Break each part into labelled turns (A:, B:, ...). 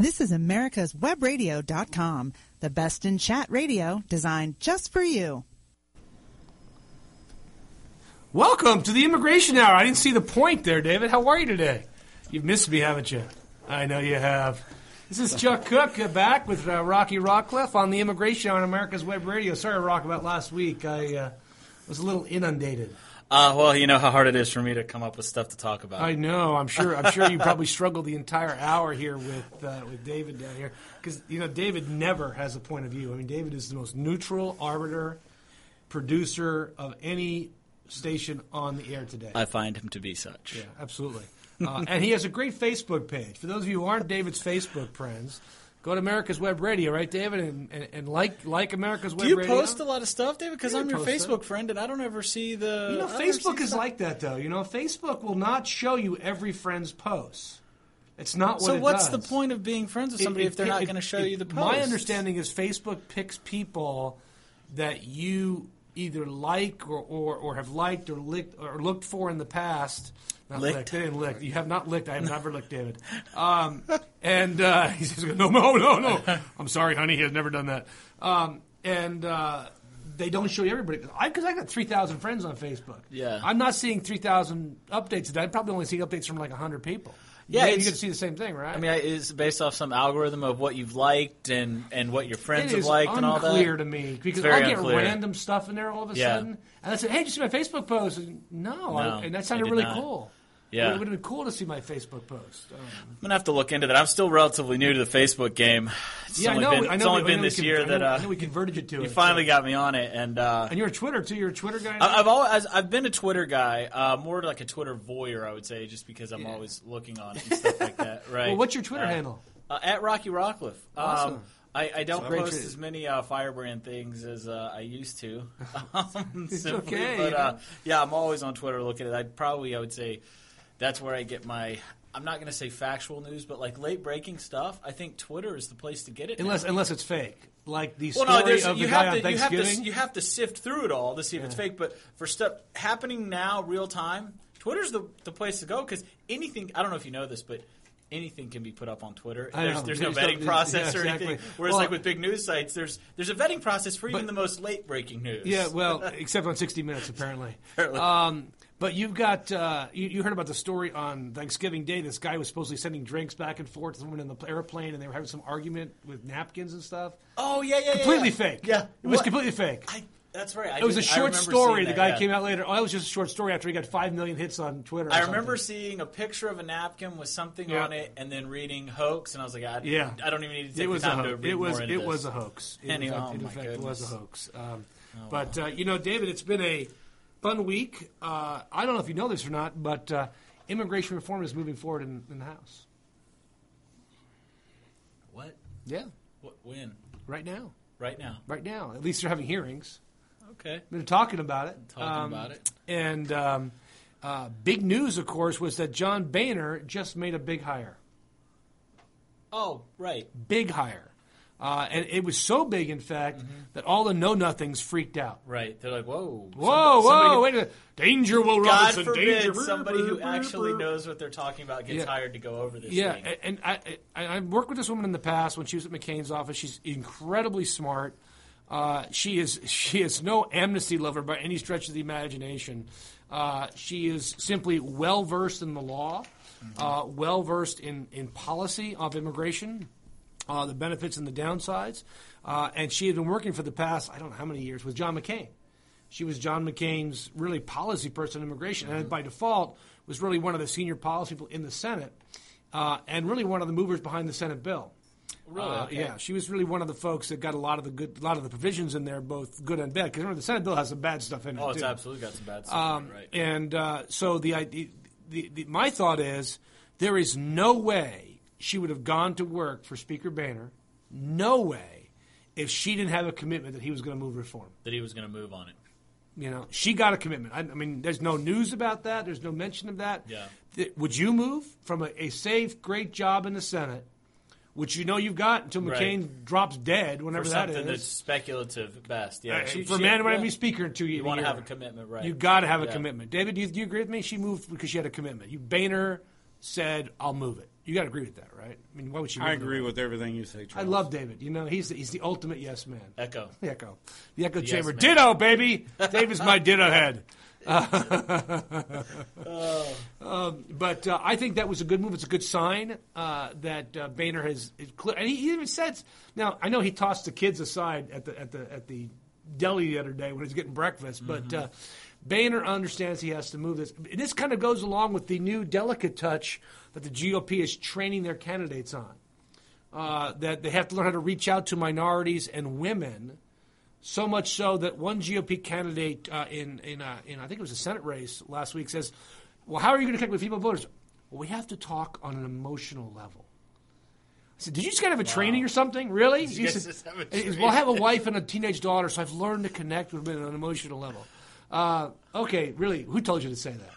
A: This is America's Webradio.com, the best in chat radio designed just for you.
B: Welcome to the Immigration Hour. I didn't see the point there, David. How are you today? You've missed me, haven't you? I know you have. This is Chuck Kuck uh, back with uh, Rocky Rockcliffe on the Immigration Hour on America's Web Radio. Sorry, Rock, about last week. I uh, was a little inundated.
C: Uh, well, you know how hard it is for me to come up with stuff to talk about.
B: I know. I'm sure. I'm sure you probably struggled the entire hour here with uh, with David down here because you know David never has a point of view. I mean, David is the most neutral arbiter, producer of any station on the air today.
C: I find him to be such.
B: Yeah, absolutely. Uh, and he has a great Facebook page. For those of you who aren't David's Facebook friends, go to America's Web Radio, right, David, and, and, and like like America's Web
C: Do you
B: Radio.
C: post a lot of stuff, David? Because I'm your Facebook friend, and I don't ever see the.
B: You know,
C: I don't ever see
B: Facebook is like that, though. You know, Facebook will not show you every friend's post. It's not what
C: So
B: it
C: what's
B: does.
C: the point of being friends with somebody
B: it-
C: if they're
B: it-
C: not going to show
B: it-
C: you the post?
B: My understanding is Facebook picks people that you either like or, or, or have liked or licked or looked for in the past. Not
C: Licked?
B: licked. They didn't lick. You have not licked. I have never licked David. Um, and uh, he says, "No, no, no, no. I'm sorry, honey. He has never done that." Um, and uh, they don't show you everybody because I, I've got three thousand friends on Facebook.
C: Yeah.
B: I'm not seeing three thousand updates today. I'm probably only seeing updates from like hundred people.
C: Yeah,
B: you can see the same thing, right?
C: I mean, it's based off some algorithm of what you've liked and, and what your friends have liked and all that.
B: unclear to me because I'll get
C: unclear.
B: random stuff in there all of a
C: Yeah.
B: sudden, and I said, "Hey, did you see my Facebook post?" And, no, I- and that sounded really
C: not.
B: cool.
C: Yeah.
B: it would have been cool to see my Facebook post. Um,
C: I'm gonna have to look into that. I'm still relatively new to the Facebook game. It's
B: yeah, I
C: only
B: know.
C: Been,
B: I know.
C: it's only
B: I
C: been
B: we
C: this
B: con-
C: year
B: know,
C: that uh,
B: we converted you to
C: you
B: it.
C: finally
B: so-
C: got me on it, and uh,
B: And you're a Twitter too. You're a Twitter guy. now?
C: I- I've always I've been a Twitter guy, uh, more like a Twitter voyeur, I would say, just because I'm
B: Yeah.
C: always looking on it and stuff like that. Right?
B: Well, what's your Twitter
C: Uh,
B: handle?
C: Uh, at Rocky Rockcliffe.
B: Awesome.
C: Um, I, I don't
B: Great
C: post as many uh, Firebrand things as uh, I used to. Um, simply,
B: okay,
C: but uh, yeah, I'm always on Twitter looking at it. I'd probably I would say that's where I get my. I'm not going to say factual news, but like late breaking stuff. I think Twitter is the place to get it. now.
B: unless unless it's fake, like the
C: Well,
B: story
C: no,
B: of the
C: you,
B: guy
C: have
B: on
C: to, you have to you have to sift through it all to see if it's fake. But for stuff happening now, real time, Twitter's the the place to go because anything. I don't know if you know this, but anything can be put up on Twitter. There's, there's no vetting process
B: yeah,
C: or
B: exactly.
C: anything. Whereas,
B: Well-
C: like with big news sites, there's there's a vetting process for even
B: But-
C: the most late breaking news.
B: Yeah, well, except on 60 Minutes, apparently.
C: Apparently.
B: Um, but you've got uh, you, you heard about the story on Thanksgiving Day. This guy was supposedly sending drinks back and forth to someone in the airplane, and they were having some argument with napkins and stuff.
C: oh yeah, yeah,
B: Completely
C: yeah.
B: fake.
C: Yeah,
B: it was
C: What-
B: completely fake.
C: I, that's right. I
B: it was a
C: did-
B: short story. The
C: that,
B: guy
C: yeah.
B: came out later. Oh, that was just a short story after he got five million hits on Twitter.
C: I
B: something.
C: remember seeing a picture of a napkin with something
B: Yeah.
C: on it, and then reading hoax, and I was like, I,
B: Yeah.
C: I don't even need to take
B: It was
C: the
B: a
C: time to
B: hoax.
C: read
B: It was
C: more into
B: it
C: this.
B: was a hoax. It,
C: Anyway,
B: in
C: oh
B: fact, in fact it was a hoax. Um, but uh, you know, David, it's been a fun week. Uh, I don't know if you know this or not, but uh, immigration reform is moving forward in, in the House.
C: What?
B: Yeah,
C: What? When?
B: right now.
C: Right now?
B: Right now, at least they're having hearings.
C: Okay.
B: They're talking about it.
C: Talking about it.
B: And um, uh, big news, of course, was that John Boehner just made a big hire.
C: Oh, right.
B: Big hire. Uh, and it was so big, in fact, that all the know nothings freaked out.
C: Right. They're like, whoa.
B: Whoa,
C: somebody-
B: whoa,
C: somebody-
B: wait a minute. Danger, Will
C: God
B: Robinson,
C: forbid
B: danger.
C: somebody who
B: Brr,
C: actually
B: brr, brr.
C: knows what they're talking about gets
B: Yeah.
C: hired to go over this
B: Yeah,
C: thing.
B: and I, I, I've worked with this woman in the past when she was at McCain's office. She's incredibly smart. Uh, she is she is no amnesty lover by any stretch of the imagination. Uh, she is simply well versed in the law, uh, well versed in, in policy of immigration, uh, the benefits and the downsides. Uh, and she had been working for the past I don't know how many years with John McCain. She was John McCain's really policy person on immigration, and by default was really one of the senior policy people in the Senate, uh, and really one of the movers behind the Senate bill.
C: Really?
B: Uh,
C: Okay.
B: Yeah, she was really one of the folks that got a lot of the good, a lot of the provisions in there, both good and bad. Because remember, the Senate bill has some bad stuff in it.
C: oh, it's
B: too.
C: absolutely got some bad stuff.
B: Um,
C: it, right.
B: And uh, so the, the, the my thought is there is no way she would have gone to work for Speaker Boehner. No way, if she didn't have a commitment that he was going to move reform.
C: that he was going to move on it.
B: You know, she got a commitment. I, I mean, there's no news about that. There's no mention of that.
C: Yeah.
B: Th- would you move from a, a safe, great job in the Senate, which you know you've got until
C: Right.
B: McCain drops dead, whenever that
C: something that's
B: is?
C: speculative at best. Yeah.
B: Uh,
C: She-
B: for a
C: she-
B: man might
C: yeah.
B: be speaker in two years.
C: You want to have a commitment, right?
B: You got to have a commitment. David, do you, do you agree with me? She moved because she had a commitment. You Boehner said, "I'll move it." You got to agree with that, right? I mean, why would you?
D: I agree with everything you say,
B: I love David. You know, he's the, he's the ultimate yes man.
C: Echo.
B: The echo, the echo
C: Yes
B: chamber.
C: man.
B: Ditto, baby. David's my ditto head.
C: Oh.
B: Um, but uh, I think that was a good move. It's a good sign uh, that uh, Boehner has, is clear. and he even says. Now I know he tossed the kids aside at the at the at the deli the other day when he was getting breakfast, but uh, Boehner understands he has to move this. And this kind of goes along with the new delicate touch that the GOP is training their candidates on. Uh, that they have to learn how to reach out to minorities and women. So much so that one GOP candidate uh, in in, uh, in I think it was a Senate race last week says, "Well, how are you going to connect with female voters? Well, we have to talk on an emotional level." I said, "Did you just get have a training or something? Really?" He said,
C: have a
B: he goes,
C: training?
B: "Well, I have a wife and a teenage daughter, so I've learned to connect with women on an emotional level." Uh, okay, really? Who told you to say that?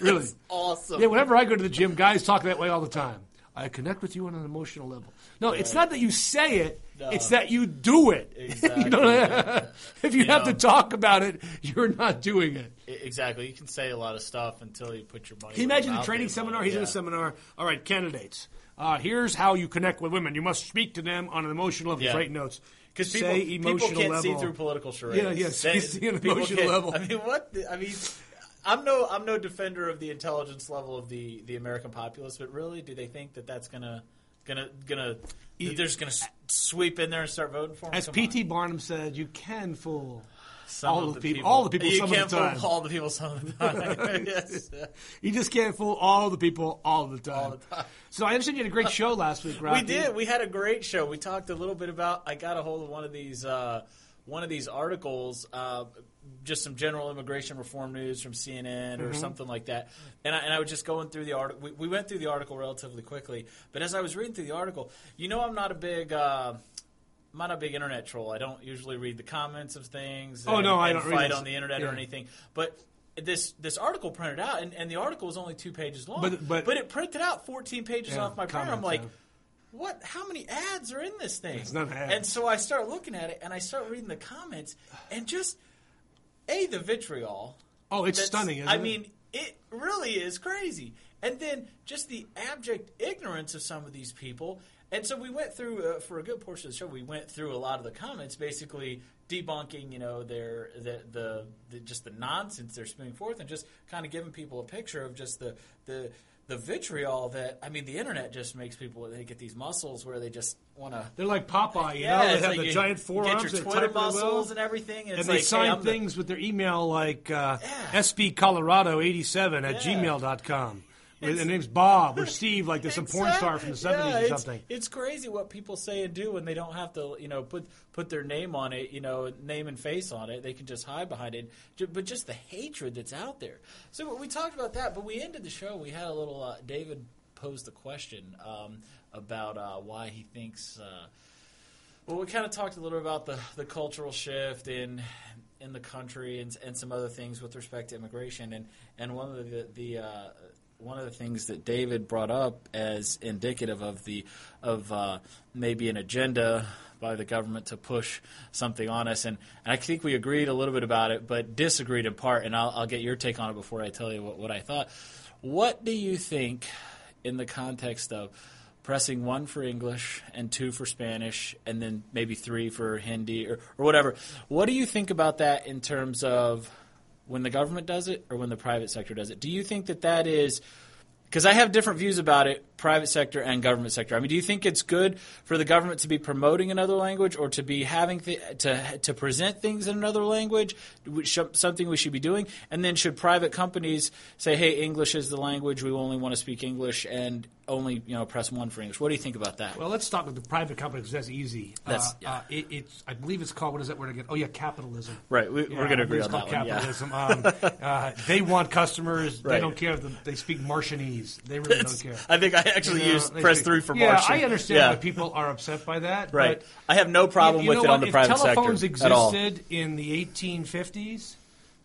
B: Really?
C: Awesome.
B: Yeah, whenever I go to the gym, guys talk that way all the time. I connect with you on an emotional level. No, it's not that you say it; it's that you do it.
C: Exactly.
B: you if you, have
C: know.
B: to talk about it, you're not doing it.
C: Exactly. You can say a lot of stuff until you put your money.
B: Can you imagine the training seminar? He's in a seminar. All right, candidates. Uh, here's how you connect with women. You must speak to them on an emotional level.
C: Yeah.
B: Write notes.
C: Because people, people can't see
B: level.
C: through political charades.
B: Yeah, yeah, see-
C: They-
B: see an
C: people
B: emotional
C: can't-
B: level.
C: I mean, what? the- I mean, I'm no, I'm no defender of the intelligence level of the, the American populace, but really, do they think that that's gonna, gonna, gonna, that they're just gonna s- sweep in there and start voting for him?
B: As
C: Come
B: P.T.
C: on.
B: Barnum said, you can fool.
C: Some
B: all
C: of
B: the people- all the people
C: You
B: some of
C: can't
B: the time.
C: fool all the people some of the time. yes.
B: You just can't fool all the people all the time.
C: All the time.
B: So I understand you had a great show last week.
C: We did. We had a great show. We talked a little bit about. I got a hold of one of these. Uh, one of these articles, uh, just some general immigration reform news from CNN or something like that, and I, and I was just going through the article. We, we went through the article relatively quickly, but as I was reading through the article, you know, I'm not a big. Uh, I'm not a big internet troll. I don't usually read the comments of things.
B: Oh,
C: and-
B: no, I don't read
C: fight
B: this.
C: on the internet or anything. But this this article printed out, and, and the article was only two pages long.
B: But- but-
C: it printed out 14 pages
B: Yeah,
C: off my printer. I'm like,
B: yeah.
C: what? How many ads are in this thing?
B: It's not ads.
C: And so I start looking at it, and I start reading the comments, and just a the vitriol.
B: Oh, it's stunning, isn't
C: I
B: it?
C: mean, it really is crazy. And then just the abject ignorance of some of these people. And so we went through uh, for a good portion of the show. We went through a lot of the comments, basically debunking, you know, their the the, the just the nonsense they're spewing forth, and just kind of giving people a picture of just the the the vitriol that I mean, the internet just makes people they get these muscles where they just want to.
B: They're like Popeye, you
C: Yeah,
B: know. They have
C: like
B: the
C: you-
B: giant forearms.
C: get your Twitter muscles and everything, and,
B: and
C: it's
B: they
C: like,
B: sign
C: the-
B: things with their email like uh,
C: Yeah.
B: SB Colorado 87 at
C: Yeah.
B: gmail.com. With- The name's Bob or Steve, like this some porn star from the 70s
C: Yeah,
B: or something.
C: It's crazy what people say and do when they don't have to, you know, put put their name on it, you know, name and face on it. They can just hide behind it. But just the hatred that's out there. So we talked about that, but we ended the show. We had a little. Uh, David posed the question um, about uh, why he thinks. Uh, well, we kind of talked a little about the, the cultural shift in in the country and, and some other things with respect to immigration. And, and one of the the uh, one of the things that David brought up as indicative of the of uh, maybe an agenda by the government to push something on us, and, and I think we agreed a little bit about it, but disagreed in part. And I'll, I'll get your take on it before I tell you what, what I thought. What do you think in the context of pressing one for English and two for Spanish, and then maybe three for Hindi or, or whatever. What do you think about that in terms of when the government does it or when the private sector does it? Do you think that that is because I have different views about it, private sector and government sector. I mean, do you think it's good for the government to be promoting another language or to be having th- to to present things in another language, which something we should be doing? And then should private companies say, "Hey, English is the language. We only want to speak English and only you know press one for English"? What do you think about that?
B: Well, let's start with the private company because that's easy.
C: That's-
B: uh,
C: yeah.
B: uh, it, it's, I believe it's called, what is that word again? Oh, yeah, capitalism.
C: Right, we-
B: Yeah,
C: we're gonna agree on
B: it's
C: that
B: called
C: one, yeah.
B: Capitalism. um, uh, they want customers. They don't care if the, they speak Martianese. They really don't care.
C: I think I actually
B: You know,
C: used press
B: speak-
C: three for
B: yeah,
C: Martian.
B: I understand
C: Yeah.
B: why people are upset by that.
C: Right.
B: but
C: I have no problem
B: you
C: with
B: know
C: it
B: what?
C: on the
B: if
C: private
B: telephones
C: sector at all.
B: existed in the 1850s,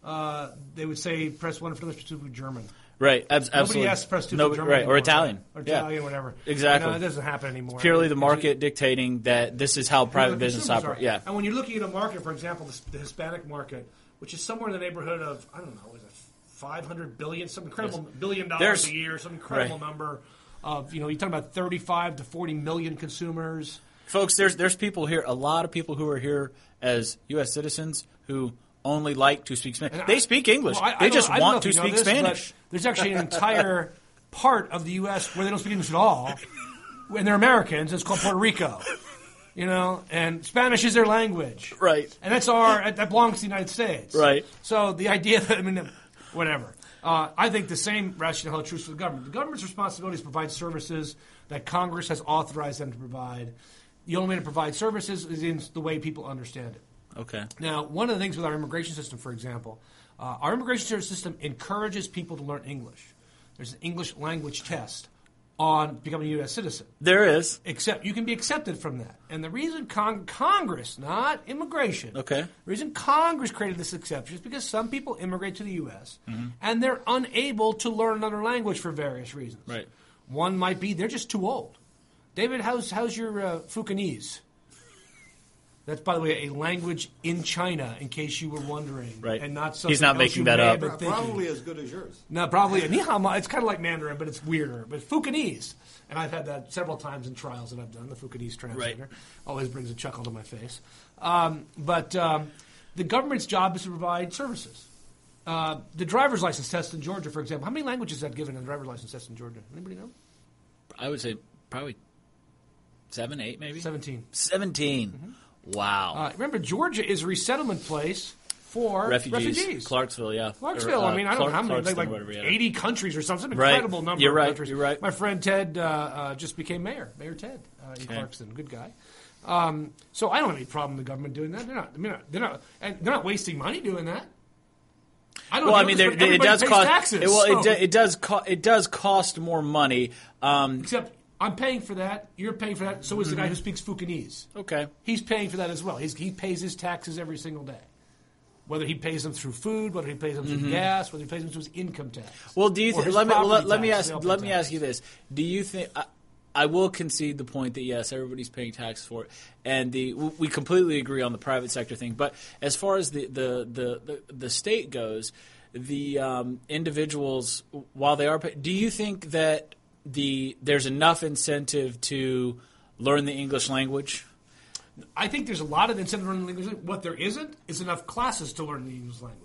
B: uh, they would say press one for English, two for German.
C: Right,
B: Nobody
C: absolutely.
B: has to press two
C: No-
B: for German
C: right,
B: anymore,
C: or Italian,
B: or
C: Yeah.
B: Italian, whatever.
C: Exactly.
B: No, it doesn't happen anymore.
C: Purely the
B: It's-
C: market dictating that this is how private business operates. Yeah,
B: And when you're looking at a market, for example, the, the Hispanic market, which is somewhere in the neighborhood of I don't know, is it 500 billion, some incredible billion dollars
C: There's-
B: a year, some incredible
C: right.
B: number. of you know you're talking about 35 to 40 million consumers.
C: Folks, there's there's people here, a lot of people who are here as U.S. citizens who only like to speak Spanish. They speak English.
B: well, I-
C: they just
B: I know
C: want to
B: if you know
C: speak
B: this,
C: Spanish.
B: There's actually an entire part of the U.S. where they don't speak English at all, and they're Americans. It's called Puerto Rico. You know, and Spanish is their language.
C: Right.
B: And that's our that belongs to the United States.
C: Right.
B: So the idea that I mean, whatever. Uh, I think the same rationale holds true for the government. The government's responsibility is to provide services that Congress has authorized them to provide. The only way to provide services is in the way people understand it.
C: Okay.
B: Now, one of the things with our immigration system, for example, uh, our immigration system encourages people to learn English. There's an English language test on becoming a U.S. citizen.
C: There is.
B: Except you can be accepted from that. And the reason con- Congress, not immigration,
C: Okay.
B: the reason Congress created this exception is because some people immigrate to the U.S.
C: Mm-hmm.
B: and they're unable to learn another language for various reasons.
C: Right.
B: One might be they're just too old. David, how's how's your uh, Fukanese? That's, by the way, a language in China, in case you were wondering,
C: Right.
B: And not something
C: He's not
B: else
C: making
B: you
C: that
B: may
C: up.
B: have been thinking.
D: Probably as good as yours.
B: No, probably ni hao. It's kind of like Mandarin, but it's weirder. But Fukanese, and I've had that several times in trials that I've done. The Fukanese translator always brings a chuckle to my face. Um, but um, the government's job is to provide services. Uh, the driver's license test in Georgia, for example, how many languages is that given in the driver's license test in Georgia? Anybody know?
C: I would say probably seven, eight, maybe.
B: Seventeen.
C: 17. Wow.
B: Uh, remember, Georgia is a resettlement place for
C: refugees.
B: refugees.
C: Clarksville, yeah.
B: Clarksville.
C: Or, uh,
B: I mean, I don't know how many, like, like
C: yeah.
B: 80 countries or something. Some
C: Right.
B: incredible number
C: You're
B: of
C: right.
B: countries.
C: You're right.
B: My friend Ted uh, uh, just became mayor, Mayor Ted uh, in
C: Okay.
B: Clarkston. Good guy. Um, so I don't have any problem with the government doing that. They're not. I mean, they're not, and they're not wasting money doing that. I don't.
C: Well, I mean, it does cost.
B: taxes.
C: it, well,
B: so-
C: it, do, it does. Co- it does cost more money. Um,
B: Except I'm paying for that. You're paying for that. So is the
C: Mm-hmm.
B: guy who speaks Fukanese.
C: okay.
B: He's paying for that as well. He's, he pays his taxes every single day. Whether he pays them through food, whether he pays them through gas, whether he pays them through his income tax.
C: Mm-hmm. Well, do you
B: his
C: Let me let, let me ask
B: They all pay
C: let me
B: tax.
C: ask you this: Do you think? I, I will concede the point that yes, everybody's paying tax for it, and the we completely agree on the private sector thing. But as far as the the the, the, the state goes, the um, individuals while they are, do you think that the there's enough incentive to learn the English language?
B: I think there's a lot of incentive to learn the English language. What there isn't is enough classes to learn the English language.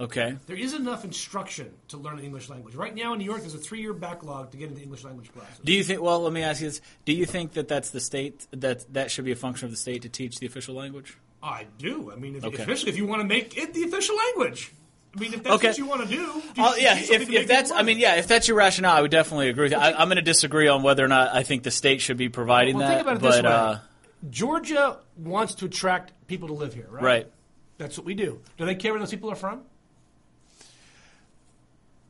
C: Okay.
B: There isn't enough instruction to learn the English language. Right now in New York, there's a three-year backlog to get into English language classes.
C: Do you think? Well, let me ask you this: Do you think that that's the state that that should be a function of the state to teach the official language?
B: I do. I mean, if,
C: Okay.
B: especially if you want to make it the official language. I mean, if that's
C: Okay.
B: what you want to do. you
C: Oh, yeah,
B: do
C: if, if that's, I mean, yeah, if that's your rationale, I would definitely agree with you. I, I'm going to disagree on whether or not I think the state should be providing
B: Well,
C: that.
B: think about it
C: but,
B: this way:
C: uh,
B: Georgia wants to attract people to live here, right?
C: right?
B: That's what we do. Do they care where those people are from?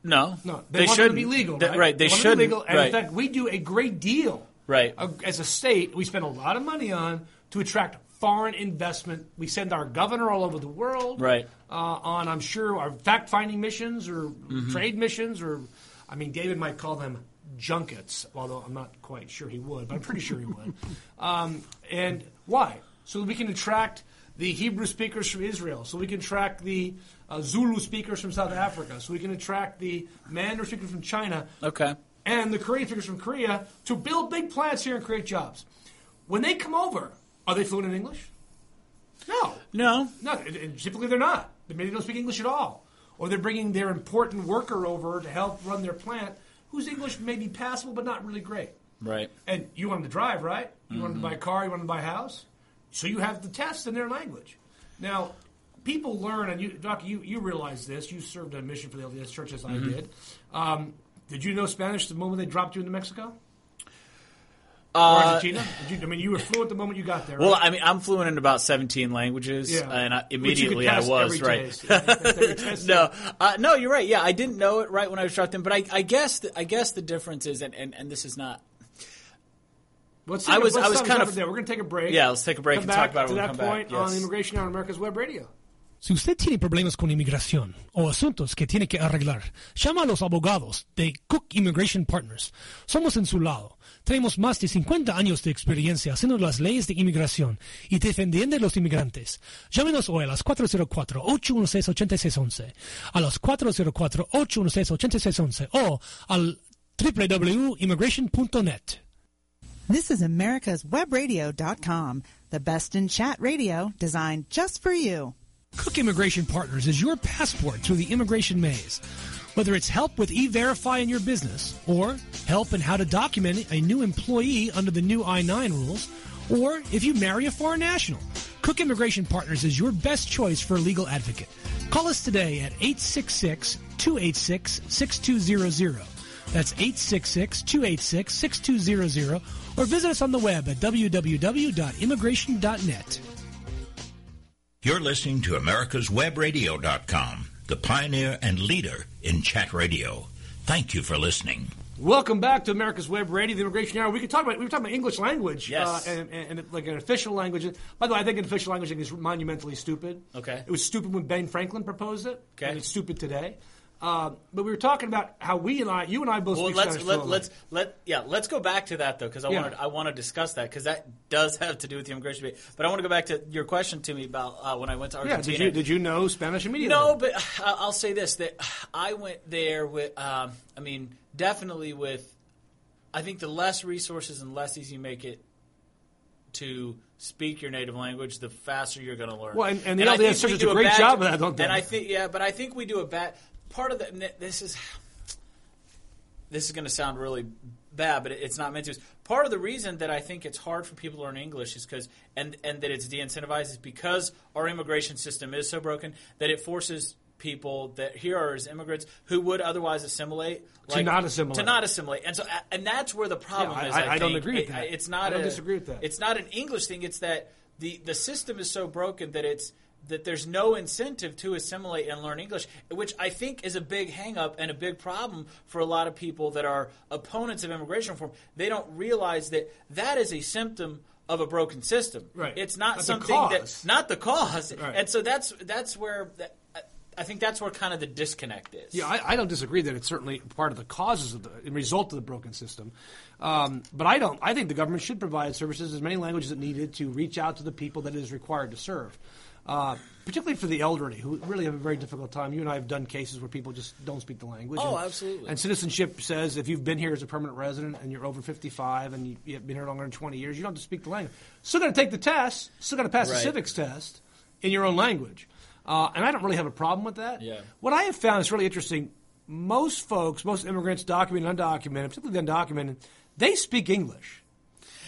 C: No,
B: No, they,
C: they
B: want
C: should
B: be legal,
C: They-
B: right?
C: They,
B: want them
C: should.
B: be legal, and
C: right.
B: in fact, we do a great deal.
C: Right.
B: Uh, As a state, we spend a lot of money on to attract foreign investment. We send our governor all over the world,
C: Right.
B: Uh, on, I'm sure, our fact-finding missions or
C: Mm-hmm.
B: trade missions, or I mean, David might call them junkets, although I'm not quite sure he would, but I'm pretty sure he would. Um, and why? So that we can attract the Hebrew speakers from Israel, so we can attract the uh, Zulu speakers from South Africa, so we can attract the Mandarin speakers from China,
C: okay.
B: and the Korean speakers from Korea to build big plants here and create jobs. When they come over, are they fluent in English? No.
C: No.
B: No, typically they're not. They maybe don't speak English at all. Or they're bringing their important worker over to help run their plant whose English may be passable but not really great.
C: Right.
B: And you want them to drive, right? You want them to buy a car, you want them to buy a house. So you have the test in their language. Now, people learn, and you, Doc, you, you realize this. You served a mission for the LDS Church as I did. Um, did you know Spanish the moment they dropped you into Mexico? Or Argentina? Did you, I mean, you were fluent the moment you got there.
C: Well,
B: right?
C: I mean, I'm fluent in about 17 languages,
B: Yeah.
C: and I,
B: Which you could
C: immediately I was right.
B: test. Every test.
C: no, uh, no, you're right. Yeah, I didn't know it right when I was dropped in, but I, I guess the, I guess the difference is, and, and, and this is not.
B: Let's
C: I was-
B: let's
C: I was kind
B: right
C: of-
B: there. We're going to take a break.
C: Yeah, let's take a break
B: Come
C: and talk
B: back
C: about it
B: to
C: when we
B: that
C: come back.
B: point
C: Yes.
B: on Immigration on America's Web Radio.
E: Si usted tiene problemas con inmigración o asuntos que tiene que arreglar, llama a los abogados de Kuck Immigration Partners. Somos en su lado. Tenemos más de 50 años de experiencia haciendo las leyes de inmigración y defendiendo a los inmigrantes. Llámenos hoy a las 404-816-8611, a los 404-816-8611 o al www.immigration.net.
A: This is America's Webradio.com, the best in chat radio designed just for you.
E: Kuck Immigration Partners is your passport through the immigration maze. Whether it's help with e-verify in your business, or help in how to document a new employee under the new I-9 rules, or if you marry a foreign national, Kuck Immigration Partners is your best choice for a legal advocate. Call us today at 866-286-6200. That's 866-286-6200 or visit us on the web at www.immigration.net.
D: You're listening to America's Webradio.com, the pioneer and leader in chat radio. Thank you for listening.
B: Welcome back to America's Web Radio, the Immigration Hour. We could talk about we were talking about English language,
C: Yes.
B: uh, and, and, and like an official language. By the way, I think an official language is monumentally stupid.
C: Okay.
B: it was stupid when Ben Franklin proposed it,
C: Okay.
B: and it's stupid today. Um, but we were talking about how we and I, you and I both
C: Well,
B: speak
C: let's
B: Spanish
C: let, let's let yeah let's go back to that though because I
B: Yeah.
C: wanted I want to discuss that because that does have to do with the immigration debate. But I want to go back to your question to me about uh, when I went to
B: yeah,
C: Argentina.
B: did you did you know Spanish immediately?
C: No, but I'll say this: that I went there with. Um, I mean, definitely with. I think the less resources and less easy you make it to speak your native language, the faster you're going to learn.
B: Well, and- and the LDS
C: think
B: churches
C: we
B: do a great
C: bad
B: job
C: jo-
B: of that, don't they?
C: And I think, yeah, but I think we do a bad part of the. This is this is going to sound really bad, but it's not meant to. Part of the reason that I think it's hard for people to learn English is because, and and that it's de-incentivized is because our immigration system is so broken that it forces people that here are as immigrants who would otherwise assimilate
B: To not assimilate.
C: to not assimilate, and so and that's where the problem
B: Yeah,
C: is.
B: I-
C: I,
B: I don't agree with
C: It-
B: that.
C: It's not.
B: I don't
C: a-
B: disagree with that.
C: It's not an English thing. It's that the the system is so broken that it's that there's no incentive to assimilate and learn English, which I think is a big hangup and a big problem for a lot of people that are opponents of immigration reform. They don't realize that that is a symptom of a broken system.
B: Right.
C: It's not something
B: cause.
C: that not the cause.
B: Right.
C: And so that's that's where that, I- think that's where kind of the disconnect is.
B: Yeah, I, I don't disagree that it's certainly part of the causes of the the result of the broken system. Um, but I don't. I think the government should provide services as many languages as needed to reach out to the people that it is required to serve. Uh, particularly for the elderly, who really have a very difficult time. You and I have done cases where people just don't speak the language.
C: Oh,
B: and,
C: absolutely.
B: And citizenship says if you've been here as a permanent resident and you're over 55 and you, you've been here longer than 20 years, you don't have to speak the language. Still got to take the test. Still got to pass the civics test in your own language. Uh, and I don't really have a problem with that.
C: Yeah.
B: What I have found is really interesting. Most folks, most immigrants, documented and undocumented, particularly the undocumented, they speak English.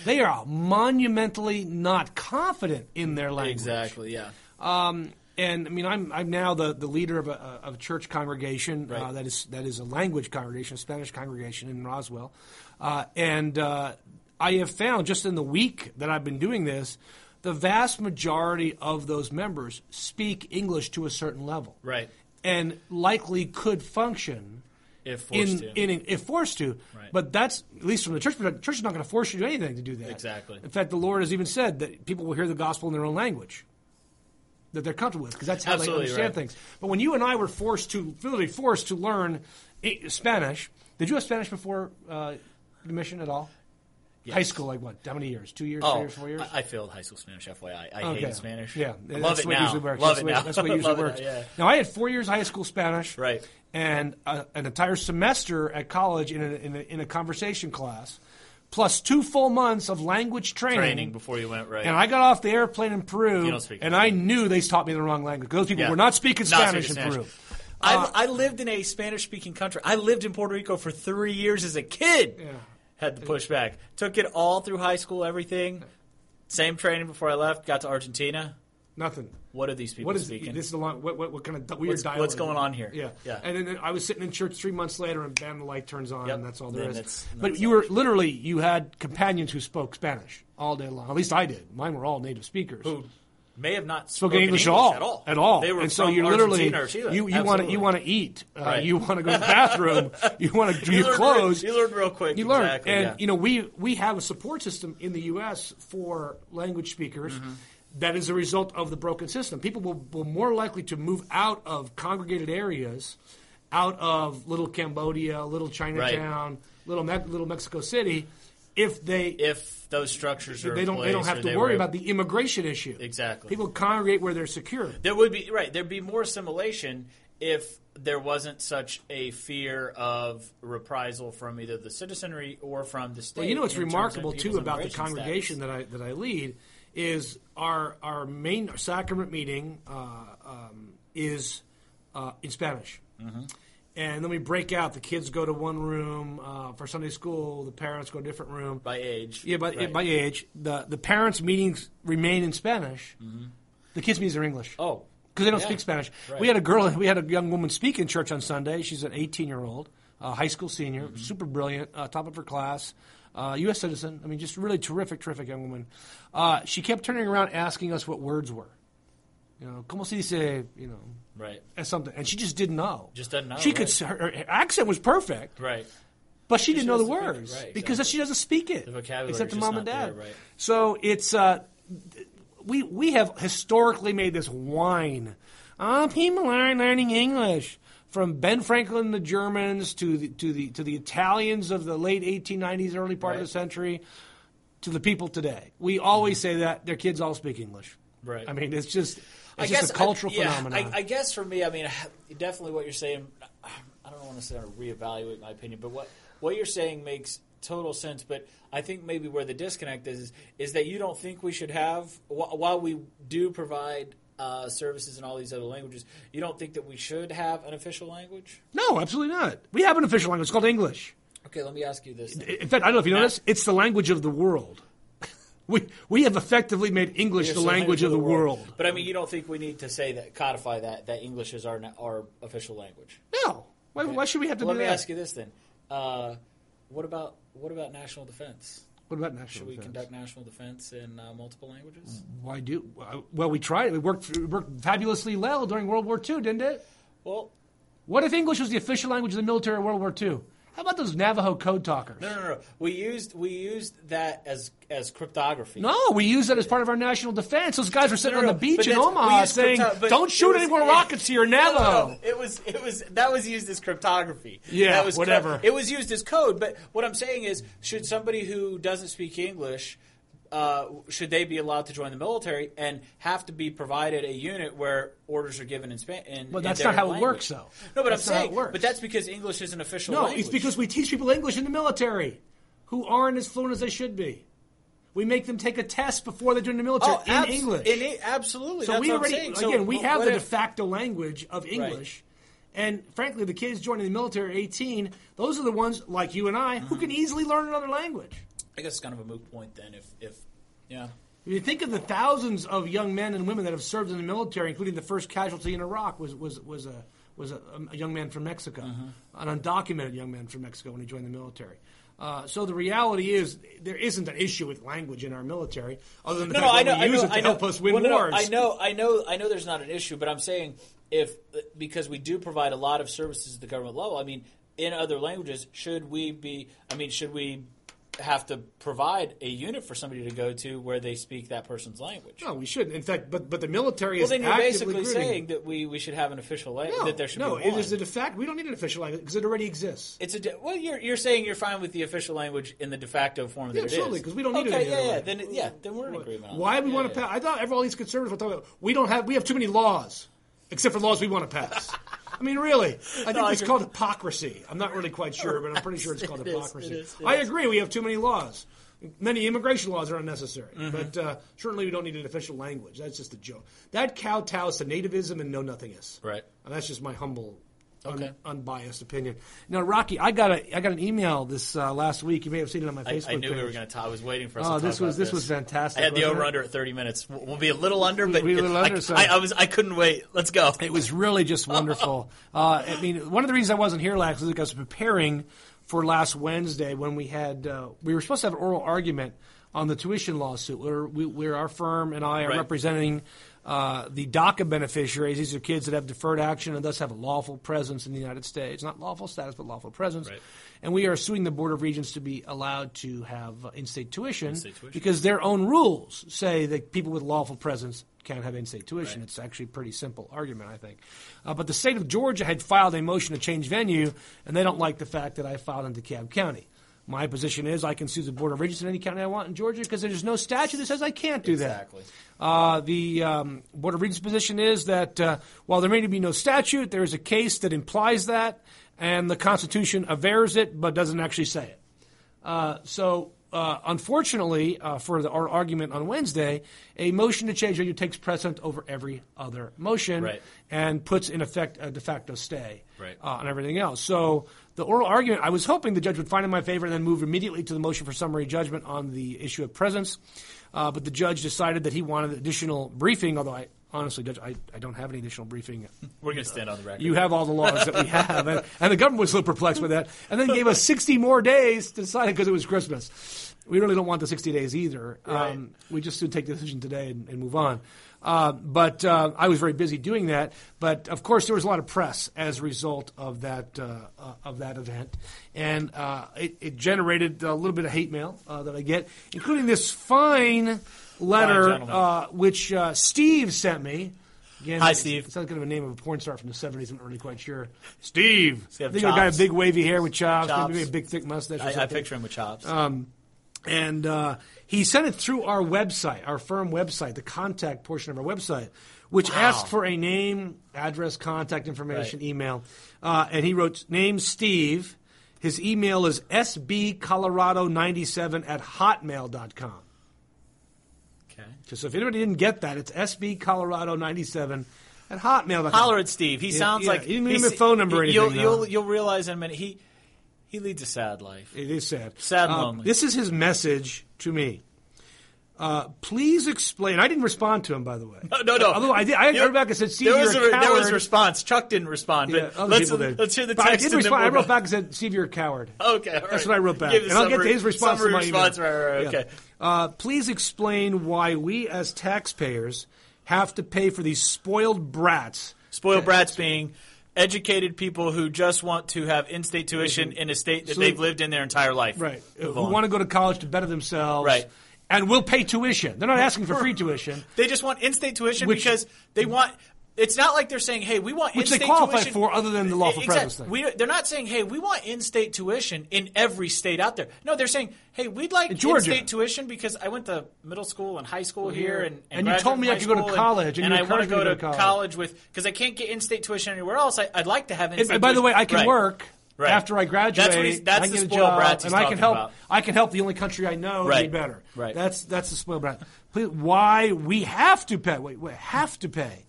B: They are monumentally not confident in their language.
C: Exactly. Yeah.
B: Um, and I mean, I'm I'm now the, the leader of a, of a church congregation uh, that is that is a language congregation, a Spanish congregation in Roswell, uh, and uh, I have found just in the week that I've been doing this, the vast majority of those members speak English to a certain level,
C: Right.
B: and likely could function
C: If forced
B: in,
C: to.
B: in if forced to.
C: Right.
B: But that's at least from the church. perspective, church is not going to force you to do anything to do that.
C: Exactly.
B: In fact, the Lord has even said that people will hear the gospel in their own language that they're comfortable with because that's how
C: Absolutely
B: they understand
C: right.
B: things. But when you and I were forced to, literally forced to learn Spanish, did you have Spanish before uh, the mission at all?
C: Yes.
B: High school, like what? How many years? Two years? three
C: Oh,
B: years? Four years?
C: I, I failed high school Spanish. FYI, I
B: Okay.
C: hated Spanish.
B: Yeah,
C: I love it now.
B: it usually works.
C: Love
B: that's
C: it
B: way,
C: now.
B: That's what usually works.
C: now, yeah.
B: Now, I had four years high school Spanish,
C: Right.
B: and a, an entire semester at college in a, in a, in a conversation class, plus two full months of language training.
C: Training before you went right.
B: And I got off the airplane in Peru, and I knew they taught me the wrong language. Those people
C: Yeah.
B: were not speaking
C: Not
B: Spanish
C: speaking
B: in
C: Spanish.
B: Peru. Uh,
C: I, I lived in a Spanish-speaking country. I lived in Puerto Rico for three years as a kid.
B: Yeah.
C: Had to push back. Took it all through high school. Everything. Same training before I left. Got to Argentina.
B: Nothing.
C: What are these people
B: What is
C: speaking?
B: this? Is a long, what, what, what kind of weird
C: What's-
B: dialogue?
C: what's going on here?
B: Yeah,
C: Yeah.
B: And then I was sitting in church three months later, and bam, the light turns on,
C: Yep.
B: and that's all there
C: Then
B: is. but
C: that's
B: you were literally you had companions who spoke Spanish all day long. At least I did. Mine were all native speakers.
C: Who may have not
B: spoken
C: spoken
B: English, at all,
C: at all.
B: at all.
C: They were
B: and so you're literally
C: Argentina or Chile.
B: you you want to you want to eat, uh,
C: Right.
B: you want to go to the bathroom, you want to do
C: You
B: your clothes.
C: real- you learn real quick,
B: You learn,
C: exactly,
B: and
C: yeah.
B: you know we we have a support system in the U.S. for language speakers.
C: Mm-hmm.
B: That is a result of the broken system. People will, will more likely to move out of congregated areas, out of little Cambodia, little Chinatown, little Me- little Mexico City, if they
C: If those structures are
B: they don't they don't have to worry
C: were-
B: about the immigration issue.
C: Exactly.
B: People congregate where they're secure.
C: There would be right. There'd be more assimilation if there wasn't such a fear of reprisal from either the citizenry or from the state.
B: Well, you know what's
C: in terms of
B: remarkable too about the congregation
C: status.
B: that I that I lead is our our main sacrament meeting uh, um, is uh, in Spanish,
C: Mm-hmm.
B: and then we break out. The kids go to one room uh, for Sunday school. The parents go to a different room.
C: by age.
B: Yeah, by,
C: Right.
B: by age, the the parents' meetings remain in Spanish. The kids' meetings are English.
C: Mm-hmm. Oh,
B: because they don't
C: yeah.
B: speak Spanish.
C: Right.
B: We had a girl, we had a young woman speak in church on Sunday. She's an 18 year old, uh, high school senior,
C: Mm-hmm.
B: super brilliant, uh, top of her class, uh, U.S. citizen. I mean, just really terrific, terrific young woman. Uh, she kept turning around asking us what words were. You know, como se dice, you know,
C: right,
B: as something, and she just didn't know.
C: Just doesn't know,
B: She
C: right.
B: could. Her, her accent was perfect,
C: right.
B: but she didn't know the
C: doesn't speak it,
B: words
C: right,
B: because
C: exactly.
B: she doesn't speak it.
C: The vocabulary's
B: except to mom and dad.
C: there, right.
B: So it's uh, we we have historically made this whine. Oh, people aren't learning English. From Ben Franklin, the Germans, to the to the to the Italians of the late 1890s, early part of the century, to the people today. We always mm-hmm. say that their kids all speak English.
C: Right.
B: I mean, it's just it's
C: I
B: just
C: guess
B: a cultural
C: I, yeah,
B: phenomenon.
C: I, I guess for me, I mean, definitely what you're saying. I don't want to say reevaluate my opinion, but what what you're saying makes total sense. But I think maybe where the disconnect is is that you don't think we should have while we do provide. Uh, services in all these other languages. You don't think that we should have an official language?
B: no, absolutely not. We have an official language. It's called English.
C: Okay, let me ask you this. then.
B: In fact, I don't know if you know this. It's the language of the world. we we have effectively made English the language of the world.
C: But I mean, you don't think we need to say that, codify that, that English is our our official language?
B: No. Why, why should we have to
C: Well, let me
B: that?
C: ask you this then: uh, What about what about national defense?
B: What about national
C: Should we
B: defense?
C: conduct national defense in uh, multiple languages?
B: Why do? Well, we tried. It worked. It worked fabulously well during World War II, didn't it?
C: Well,
B: What if English was the official language of the military in World War II? How about those Navajo code talkers?
C: no, no, no. We used we used that as as cryptography.
B: No, we used that as part of our national defense. Those guys were sitting
C: No, no,
B: on the beach in Omaha saying,
C: crypto-
B: "Don't shoot
C: was-
B: any more
C: it-
B: rockets here, Navajo."
C: no, no. It was it was that was used as cryptography.
B: Yeah,
C: that was
B: whatever.
C: It was used as code. But what I'm saying is, should somebody who doesn't speak English uh, should they be allowed to join the military and have to be provided a unit where orders are given in Spanish? In,
B: Well, that's not how it works, though.
C: No, but
B: That's
C: I'm
B: not how
C: saying,
B: it works.
C: but that's because English is an official. Language.
B: No,
C: language.
B: it's because we teach people English in the military who aren't as fluent as they should be. We make them take a test before they join the military
C: oh,
B: in
C: abs-
B: English.
C: In, absolutely.
B: so
C: that's
B: we already
C: saying. So
B: again we have the de facto language of English. And frankly, the kids joining the military at 18, those are the ones like you and I
C: Mm-hmm.
B: who can easily learn another language.
C: I guess it's kind of a moot point then. If if yeah.
B: If you think of the thousands of young men and women that have served in the military, including the first casualty in Iraq was was was a was a, a young man from Mexico,
C: Mm-hmm.
B: an undocumented young man from Mexico when he joined the military. Uh, so the reality is there isn't an issue with language in our military, other than the
C: No,
B: fact
C: no, I
B: that
C: know,
B: we
C: I
B: use
C: know,
B: it to
C: know.
B: help us win
C: Well, no,
B: wars.
C: I know, I know, I know. There's not an issue, but I'm saying if because we do provide a lot of services at the government level. I mean, in other languages, should we be? I mean, should we have to provide a unit for somebody to go to where they speak that person's language?
B: No, we shouldn't. In fact, but but the military
C: Well,
B: is
C: then you're basically saying that we, we should have an official language.
B: no,
C: that there should
B: no, it is a de facto. We don't need an official language because it already exists.
C: It's a de- well. You're you're saying you're fine with the official language in the de facto form that
B: Yeah,
C: it is.
B: absolutely, 'cause we don't need it
C: okay, yeah, yeah. Then yeah, then we're in agreement. On
B: Why we
C: Yeah,
B: want
C: yeah.
B: to pass? I thought all these conservatives were talking about we don't have we have too many laws, except for laws we want to pass. I mean, really, I think it's called hypocrisy. I'm not really quite sure, but I'm pretty sure it's called
C: It is,
B: hypocrisy.
C: it is, it
B: I agree. We have too many laws. Many immigration laws are unnecessary,
C: Mm-hmm.
B: but uh, certainly we don't need an official language. That's just a joke. That kowtows to nativism and know nothingness.
C: Right.
B: And that's just my humble, un- unbiased opinion. Now, Rocky, I got a I got an email this uh, last week. You may have seen it on my Facebook
C: I knew
B: page.
C: we were going to talk. I was waiting for us.
B: Oh,
C: to talk
B: this was
C: about
B: this was fantastic.
C: I had the over
B: it?
C: under at 30 minutes. We'll we'll be a little under, but
B: We'll be a little
C: I-
B: under, so-
C: I, I was I couldn't wait. Let's go.
B: It was really just wonderful. uh, I mean, one of the reasons I wasn't here last week, I was preparing for last Wednesday when we had uh, we were supposed to have an oral argument on the tuition lawsuit. Where we, where our firm and I are
C: Right.
B: representing uh, the DACA beneficiaries. These are kids that have deferred action and thus have a lawful presence in the United States, not lawful status, but lawful presence.
C: Right.
B: And we are suing the Board of Regents to be allowed to have uh, in-state tuition,
C: In-state tuition.
B: because their own rules say that people with lawful presence can't have in-state tuition.
C: Right.
B: It's actually a pretty simple argument, I think. Uh, but the state of Georgia had filed a motion to change venue, and they don't like the fact that I filed in DeKalb County. My position is I can sue the Board of Regents in any county I want in Georgia because there's no statute that says I can't do that.
C: Exactly.
B: Uh, the um, Board of Regents' position is that uh, while there may be no statute, there is a case that implies that, and the Constitution avers it but doesn't actually say it. Uh, so, uh, unfortunately, uh, for the, our argument on Wednesday, a motion to change venue takes precedent over every other motion
C: Right.
B: and puts in effect a de facto stay
C: Right.
B: uh, on everything else. So, the oral argument, I was hoping the judge would find in my favor and then move immediately to the motion for summary judgment on the issue of presence. Uh, but the judge decided that he wanted additional briefing, although I honestly, Judge, I, I don't have any additional briefing.
C: We're going to stand on the record.
B: You have all the laws that we have. And, and the government was a little perplexed with that. And then gave us 60 more days to decide it because it was Christmas. We really don't want the 60 days either. Um, we just should take the decision today and, and move on. Uh, but uh, I was very busy doing that. But of course, there was a lot of press as a result of that uh, uh, of that event, and uh, it, it generated a little bit of hate mail uh, that I get, including this fine letter uh, which uh, Steve sent me. Again,
C: Hi, Steve.
B: It sounds kind of a name of a porn star from the 70s. I'm not really quite sure. Steve.
C: he
B: I think a guy with big wavy hair with chops,
C: Chops.
B: maybe a big thick mustache. or
C: I, I picture him with chops.
B: And uh, he sent it through our website, our firm website, the contact portion of our website, which asked for a name, address, contact information,
C: Right.
B: email. Uh, and he wrote, name Steve. His email is sbcolorado97 at hotmail.com.
C: okay.
B: So if anybody didn't get that, it's sbcolorado97 at hotmail.com.
C: Holler at Steve. He sounds
B: yeah.
C: like
B: He didn't give me a phone number or
C: You'll, you'll, you'll realize in a minute he he leads a sad life.
B: It is sad.
C: Sad and
B: Uh,
C: lonely.
B: This is his message to me. Uh, please explain. I didn't respond to him, by the way.
C: No, no, no.
B: Although I did, I wrote back and said, "Steve,
C: there
B: you're a,
C: a, there was a response. Chuck didn't respond,
B: Yeah,
C: but
B: other
C: let's,
B: people did.
C: let's hear the
B: But
C: text.
B: I did respond. I wrote back and said, "Steve, you're a coward."
C: Okay, all
B: That's what I wrote back, and I'll get to his response to my
C: response.
B: email.
C: Right, right, right,
B: Yeah.
C: okay.
B: Uh, please explain why we, as taxpayers, have to pay for these spoiled brats.
C: Spoiled brats being educated people who just want to have in-state tuition mm-hmm. in a state that
B: So-
C: they've lived in their entire life.
B: Right. Who want to go to college to better themselves.
C: Right.
B: And will pay tuition. They're not asking for free tuition.
C: They just want in-state tuition
B: Which-
C: because they want. It's not like they're saying, "Hey, we want
B: Which they
C: in-state
B: qualify
C: tuition.
B: for other than the lawful
C: Exactly.
B: presence thing.
C: We, they're not saying, "Hey, we want in-state tuition in every state out there." No, they're saying, "Hey, we'd like
B: In Georgia.
C: in-state tuition because I went to middle school and high school here, and,
B: And you told me I could go to college, and
C: and,
B: you
C: I want to go
B: to
C: to
B: go to college."
C: college with because I can't get in-state tuition anywhere else. I, I'd like to have in-state."
B: And by the way, I can
C: Right.
B: work
C: Right.
B: after I graduate.
C: That's what he's- that's
B: I get a
C: spoiled
B: job, and I can help.
C: about.
B: I can help the only country I know be better.
C: Right.
B: That's that's the spoiled brat. Please, why we have to pay? Wait, wait, have to pay?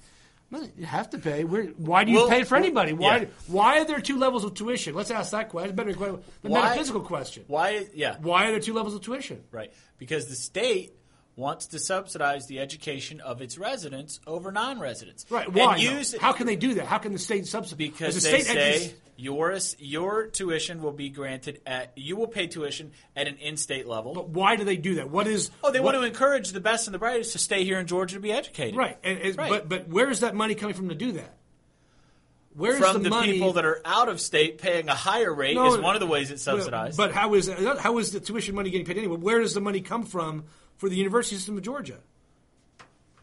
B: You have to pay. We're, why do you
C: Well,
B: pay for anybody? Why?
C: yeah.
B: Why are there two levels of tuition? Let's ask that question. Better que- the
C: Why-
B: metaphysical question.
C: Why? Yeah.
B: Why are there two levels of tuition?
C: Right. Because the state wants to subsidize the education of its residents over non-residents.
B: Right. Why?
C: Use
B: How can they do that? How can the state subsidize?
C: because
B: the
C: they
B: state
C: say
B: edu-
C: your your tuition will be granted at you will pay tuition at an in-state level.
B: But why do they do that? What is?
C: oh, they
B: what,
C: want to encourage the best and the brightest to stay here in Georgia to be educated.
B: Right. And, and-
C: Right.
B: But but where is that money coming from to do that? Where's
C: From
B: the,
C: the, people that are out of state paying a higher rate
B: No,
C: is one of the ways it's subsidized.
B: But how is how is the tuition money getting paid anyway? Where does the money come from for the university system of Georgia?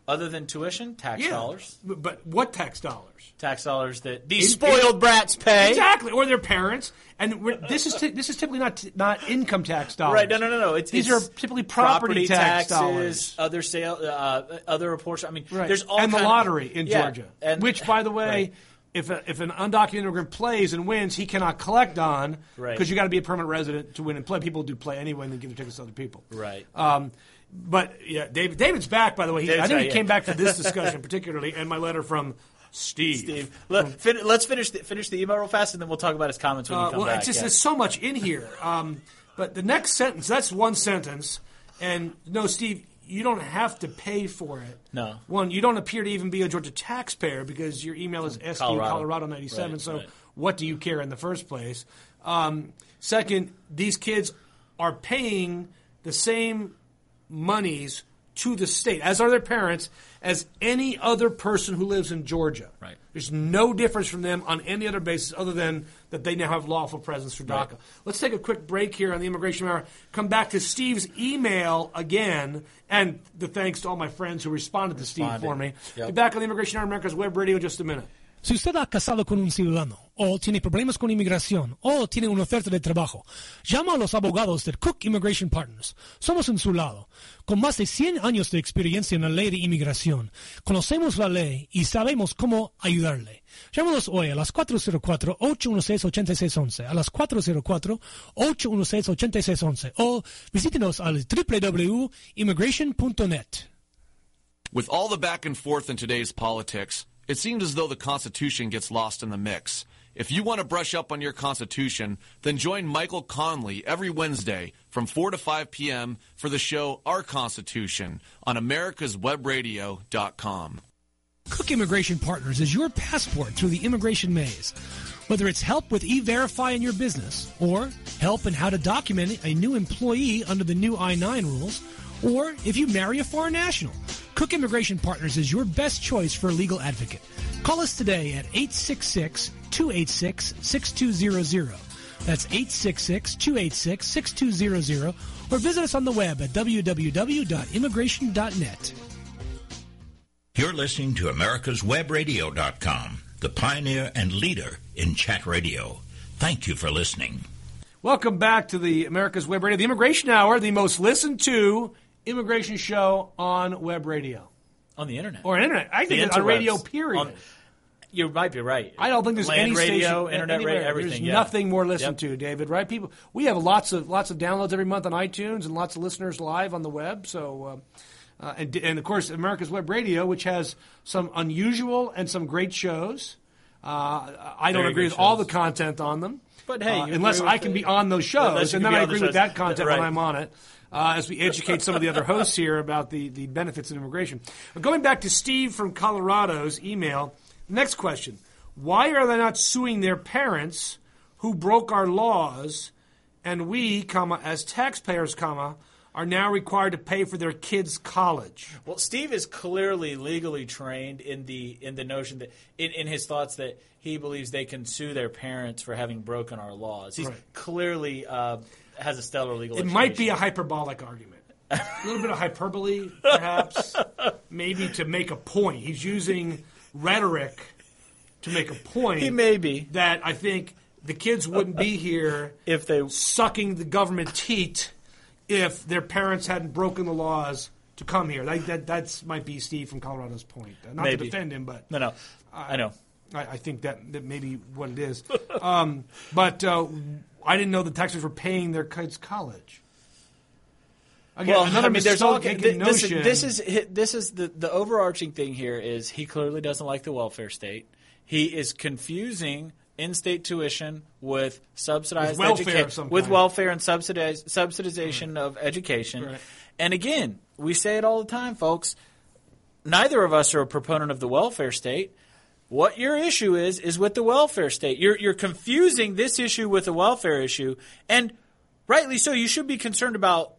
C: Other than tuition, tax dollars,
B: But, but what tax dollars?
C: tax dollars that these
B: In-
C: spoiled brats pay.
B: Exactly, or their parents. And we're, this is this is typically not not income tax dollars.
C: Right? No, no, no, no. It's,
B: These
C: it's
B: are typically property, tax
C: taxes,
B: dollars.
C: other sale, uh, other apportion. I mean,
B: Right.
C: there's all
B: and the
C: kind of-
B: lottery in
C: Yeah,
B: Georgia,
C: and-
B: which, by the way,
C: Right.
B: if a, if an undocumented immigrant plays and wins, he cannot collect on
C: Right.
B: because you got to be a permanent resident to win and play. People do play anyway, and then give their tickets to other people.
C: Right.
B: Um, but yeah, David. David's back. By the way, he, I think he came back for this discussion particularly, and my letter from Steve.
C: Steve, let, fin- let's finish the, finish the email real fast, and then we'll talk about his comments when
B: Uh,
C: you come
B: well,
C: back.
B: it's just
C: yeah.
B: there's so much in here. Um, but the next sentence, that's one sentence. And no, Steve, you don't have to pay for it.
C: No.
B: One, you don't appear to even be a Georgia taxpayer because your email is SD
C: Colorado.
B: Colorado 97.
C: Right,
B: so
C: right.
B: what do you care in the first place? Um, second, these kids are paying the same monies to the state, as are their parents, as any other person who lives in Georgia.
C: Right.
B: There's no difference from them on any other basis other than that they now have lawful presence through DACA. Let's take a quick break here on the Immigration Hour. Come back to Steve's email again, and the thanks to all my friends who responded to Steve for me.
C: Yep.
B: Be back on the Immigration Hour, America's Web Radio, in just a minute.
E: Si usted ha casado con un ciudadano o tiene problemas con inmigración, o tiene una oferta de trabajo, llama a los abogados de Cook Immigration Partners. Somos en su lado. Con más de 100 años de experiencia en la ley de inmigración, conocemos la ley y sabemos cómo ayudarle. Llámanos hoy a las 404-816-8611, a las 404-816-8611, o visítenos al www.immigration.net.
F: With all the back and forth in today's politics, it seems as though the Constitution gets lost in the mix. If you want to brush up on your Constitution, then join Michael Conley every Wednesday from 4 to 5 p.m. for the show Our Constitution on americaswebradio.com.
E: Kuck Immigration Partners is your passport through the immigration maze. Whether it's help with e-verify in your business, or help in how to document a new employee under the new I-9 rules, or if you marry a foreign national, Kuck Immigration Partners is your best choice for a legal advocate. Call us today at 866-286-6200. That's 866-286-6200 or visit us on the web at www.immigration.net.
D: You're listening to America'sWebRadio.com, the pioneer and leader in chat radio. Thank you for listening.
B: Welcome back to the America's Web Radio, the Immigration Hour, the most listened to immigration show on web radio
C: on the internet
B: or internet. I think it's on radio. Period.
C: On- you might be right.
B: I don't think there's
C: Land
B: any
C: radio,
B: station,
C: internet
B: anywhere.
C: radio, everything.
B: There's
C: yeah.
B: nothing more listened
C: Yep.
B: to, David. Right? People, we have lots of lots of downloads every month on iTunes and lots of listeners live on the web. So, uh, uh, and and of course, America's Web Radio, which has some unusual and some great shows. Uh, I don't agree with all the content on them.
C: But hey,
B: Uh, unless I can
C: the-
B: be on those shows, and then I
C: on the
B: agree with that content
C: Right.
B: when I'm on it. Uh, as we educate some of the other hosts here about the, the benefits of immigration. But going back to Steve from Colorado's email, next question. Why are they not suing their parents who broke our laws and we, comma, as taxpayers, comma, are now required to pay for their kids' college?
C: Well, Steve is clearly legally trained in the in the notion that in, in his thoughts that he believes they can sue their parents for having broken our laws. He's
B: Right.
C: clearly uh, has a stellar legal.
B: It might be a hyperbolic argument. A little bit of hyperbole, perhaps, maybe to make a point. He's using rhetoric to make a point.
C: He may be.
B: that I think the kids wouldn't be here
C: if they
B: sucking the government teat if their parents hadn't broken the laws to come here. That, that that's might be Steve from Colorado's point. Not to defend him, but
C: no no I know.
B: I, I think that that may be what it is. um, but uh, I didn't know the Texans were paying their kids' college. Again,
C: well,
B: another
C: I mean, there's all th- this,
B: notion.
C: this is this is the the overarching thing here is he clearly doesn't like the welfare state. He is confusing in-state tuition with subsidized
B: With welfare
C: educa- with welfare and subsidize, subsidization of education.
B: Right.
C: And again, we say it all the time, folks. Neither of us are a proponent of the welfare state. What your issue is is with the welfare state. You're you're confusing this issue with the welfare issue, and rightly so. You should be concerned about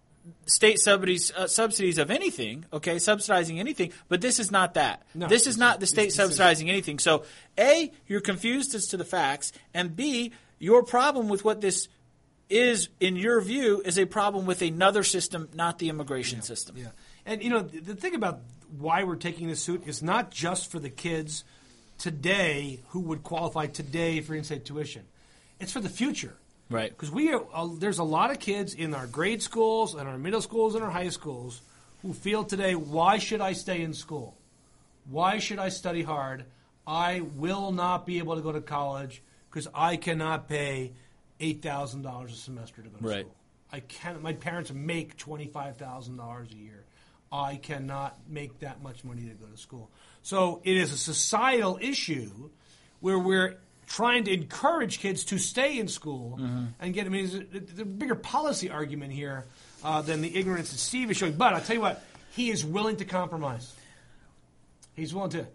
C: state subsidies uh, subsidies of anything. Okay, subsidizing anything, but this is not that.
B: No,
C: this is not the state subsidizing anything. So, a you're confused as to the facts, and b your problem with what this is, in your view, is a problem with another system, not the immigration system.
B: Yeah. And you know, the the thing about why we're taking this suit is not just for the kids today who would qualify today for in-state tuition. It's for the future.
C: Right.
B: Because we are, uh, there's a lot of kids in our grade schools and our middle schools and our high schools who feel today, why should I stay in school? Why should I study hard? I will not be able to go to college because I cannot pay eight thousand dollars a semester to go to
C: Right.
B: school. I can't. My parents make twenty five thousand dollars a year. I cannot make that much money to go to school. So it is a societal issue where we're trying to encourage kids to stay in school and get. I mean, there's a, a bigger policy argument here uh, than the ignorance that Steve is showing. But I'll tell you what, he is willing to compromise. He's willing to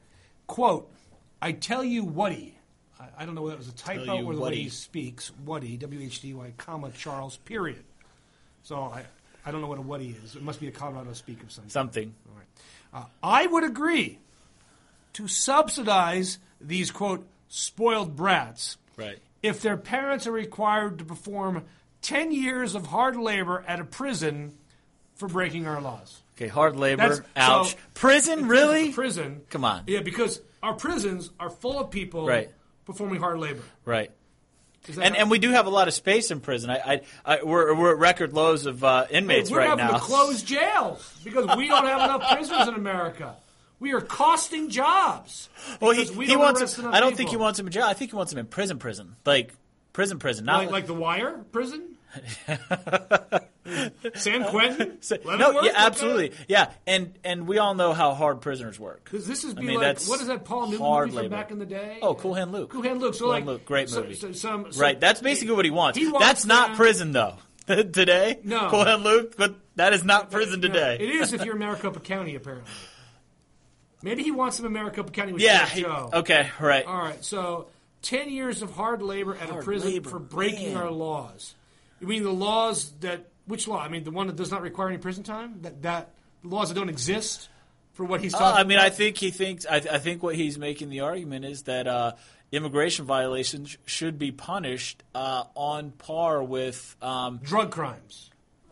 B: quote. I tell you, Whatty. I, I don't know whether it was a typo or the way he speaks. Whatty, W H D Y, comma Charles, period. So I, I don't know what a Whatty is. It must be a Colorado speak of some kind.
C: Something.
B: All right. Uh, I would agree to subsidize these quote spoiled brats
C: Right.
B: if their parents are required to perform 10 years of hard labor at a prison for breaking our laws.
C: Okay, hard labor.
B: That's-
C: ouch.
B: so-
C: Prison, really?
B: Prison.
C: Come on.
B: Yeah, because our prisons are full of people
C: Right.
B: performing hard labor.
C: Right. And and we do have a lot of space in prison. I, I, I we're we're at record lows of uh, inmates
B: we're
C: right
B: having to close jails because we don't have enough prisoners in America. We are costing jobs.
C: well, he,
B: we
C: he wants. Him, I don't think he wants him in jail. I think he wants him in prison. Prison, like prison, prison. Not
B: like, like the Wire prison. San Quentin.
C: no, yeah, absolutely, yeah. And and we all know how hard prisoners work.
B: Because this is
C: I mean,
B: like what is that Paul Newman movie from
C: labor.
B: back in the day?
C: Oh, Cool Hand Luke.
B: Cool Hand Luke. So
C: Cool
B: like
C: Hand Luke, great movie.
B: So, some, so-
C: Right, that's basically what he wants.
B: He wants
C: That's not prison though. today,
B: No.
C: Cool Hand Luke, but that is not prison
B: No,
C: today.
B: it is if you're in Maricopa County, apparently. Maybe he wants some in Maricopa County with
C: yeah.
B: Sheriff
C: he-
B: Joe.
C: okay. Right.
B: All right, so 10 years of hard labor at a prison
C: labor,
B: for breaking
C: man.
B: our laws. You mean the laws that, which law? I mean, the one that does not require any prison time? That, that laws that don't exist for what he's
C: Uh,
B: talking
C: I mean,
B: about?
C: I think he thinks. I, I think what he's making the argument is that uh, immigration violations should be punished uh, on par with um,
B: Drug crimes,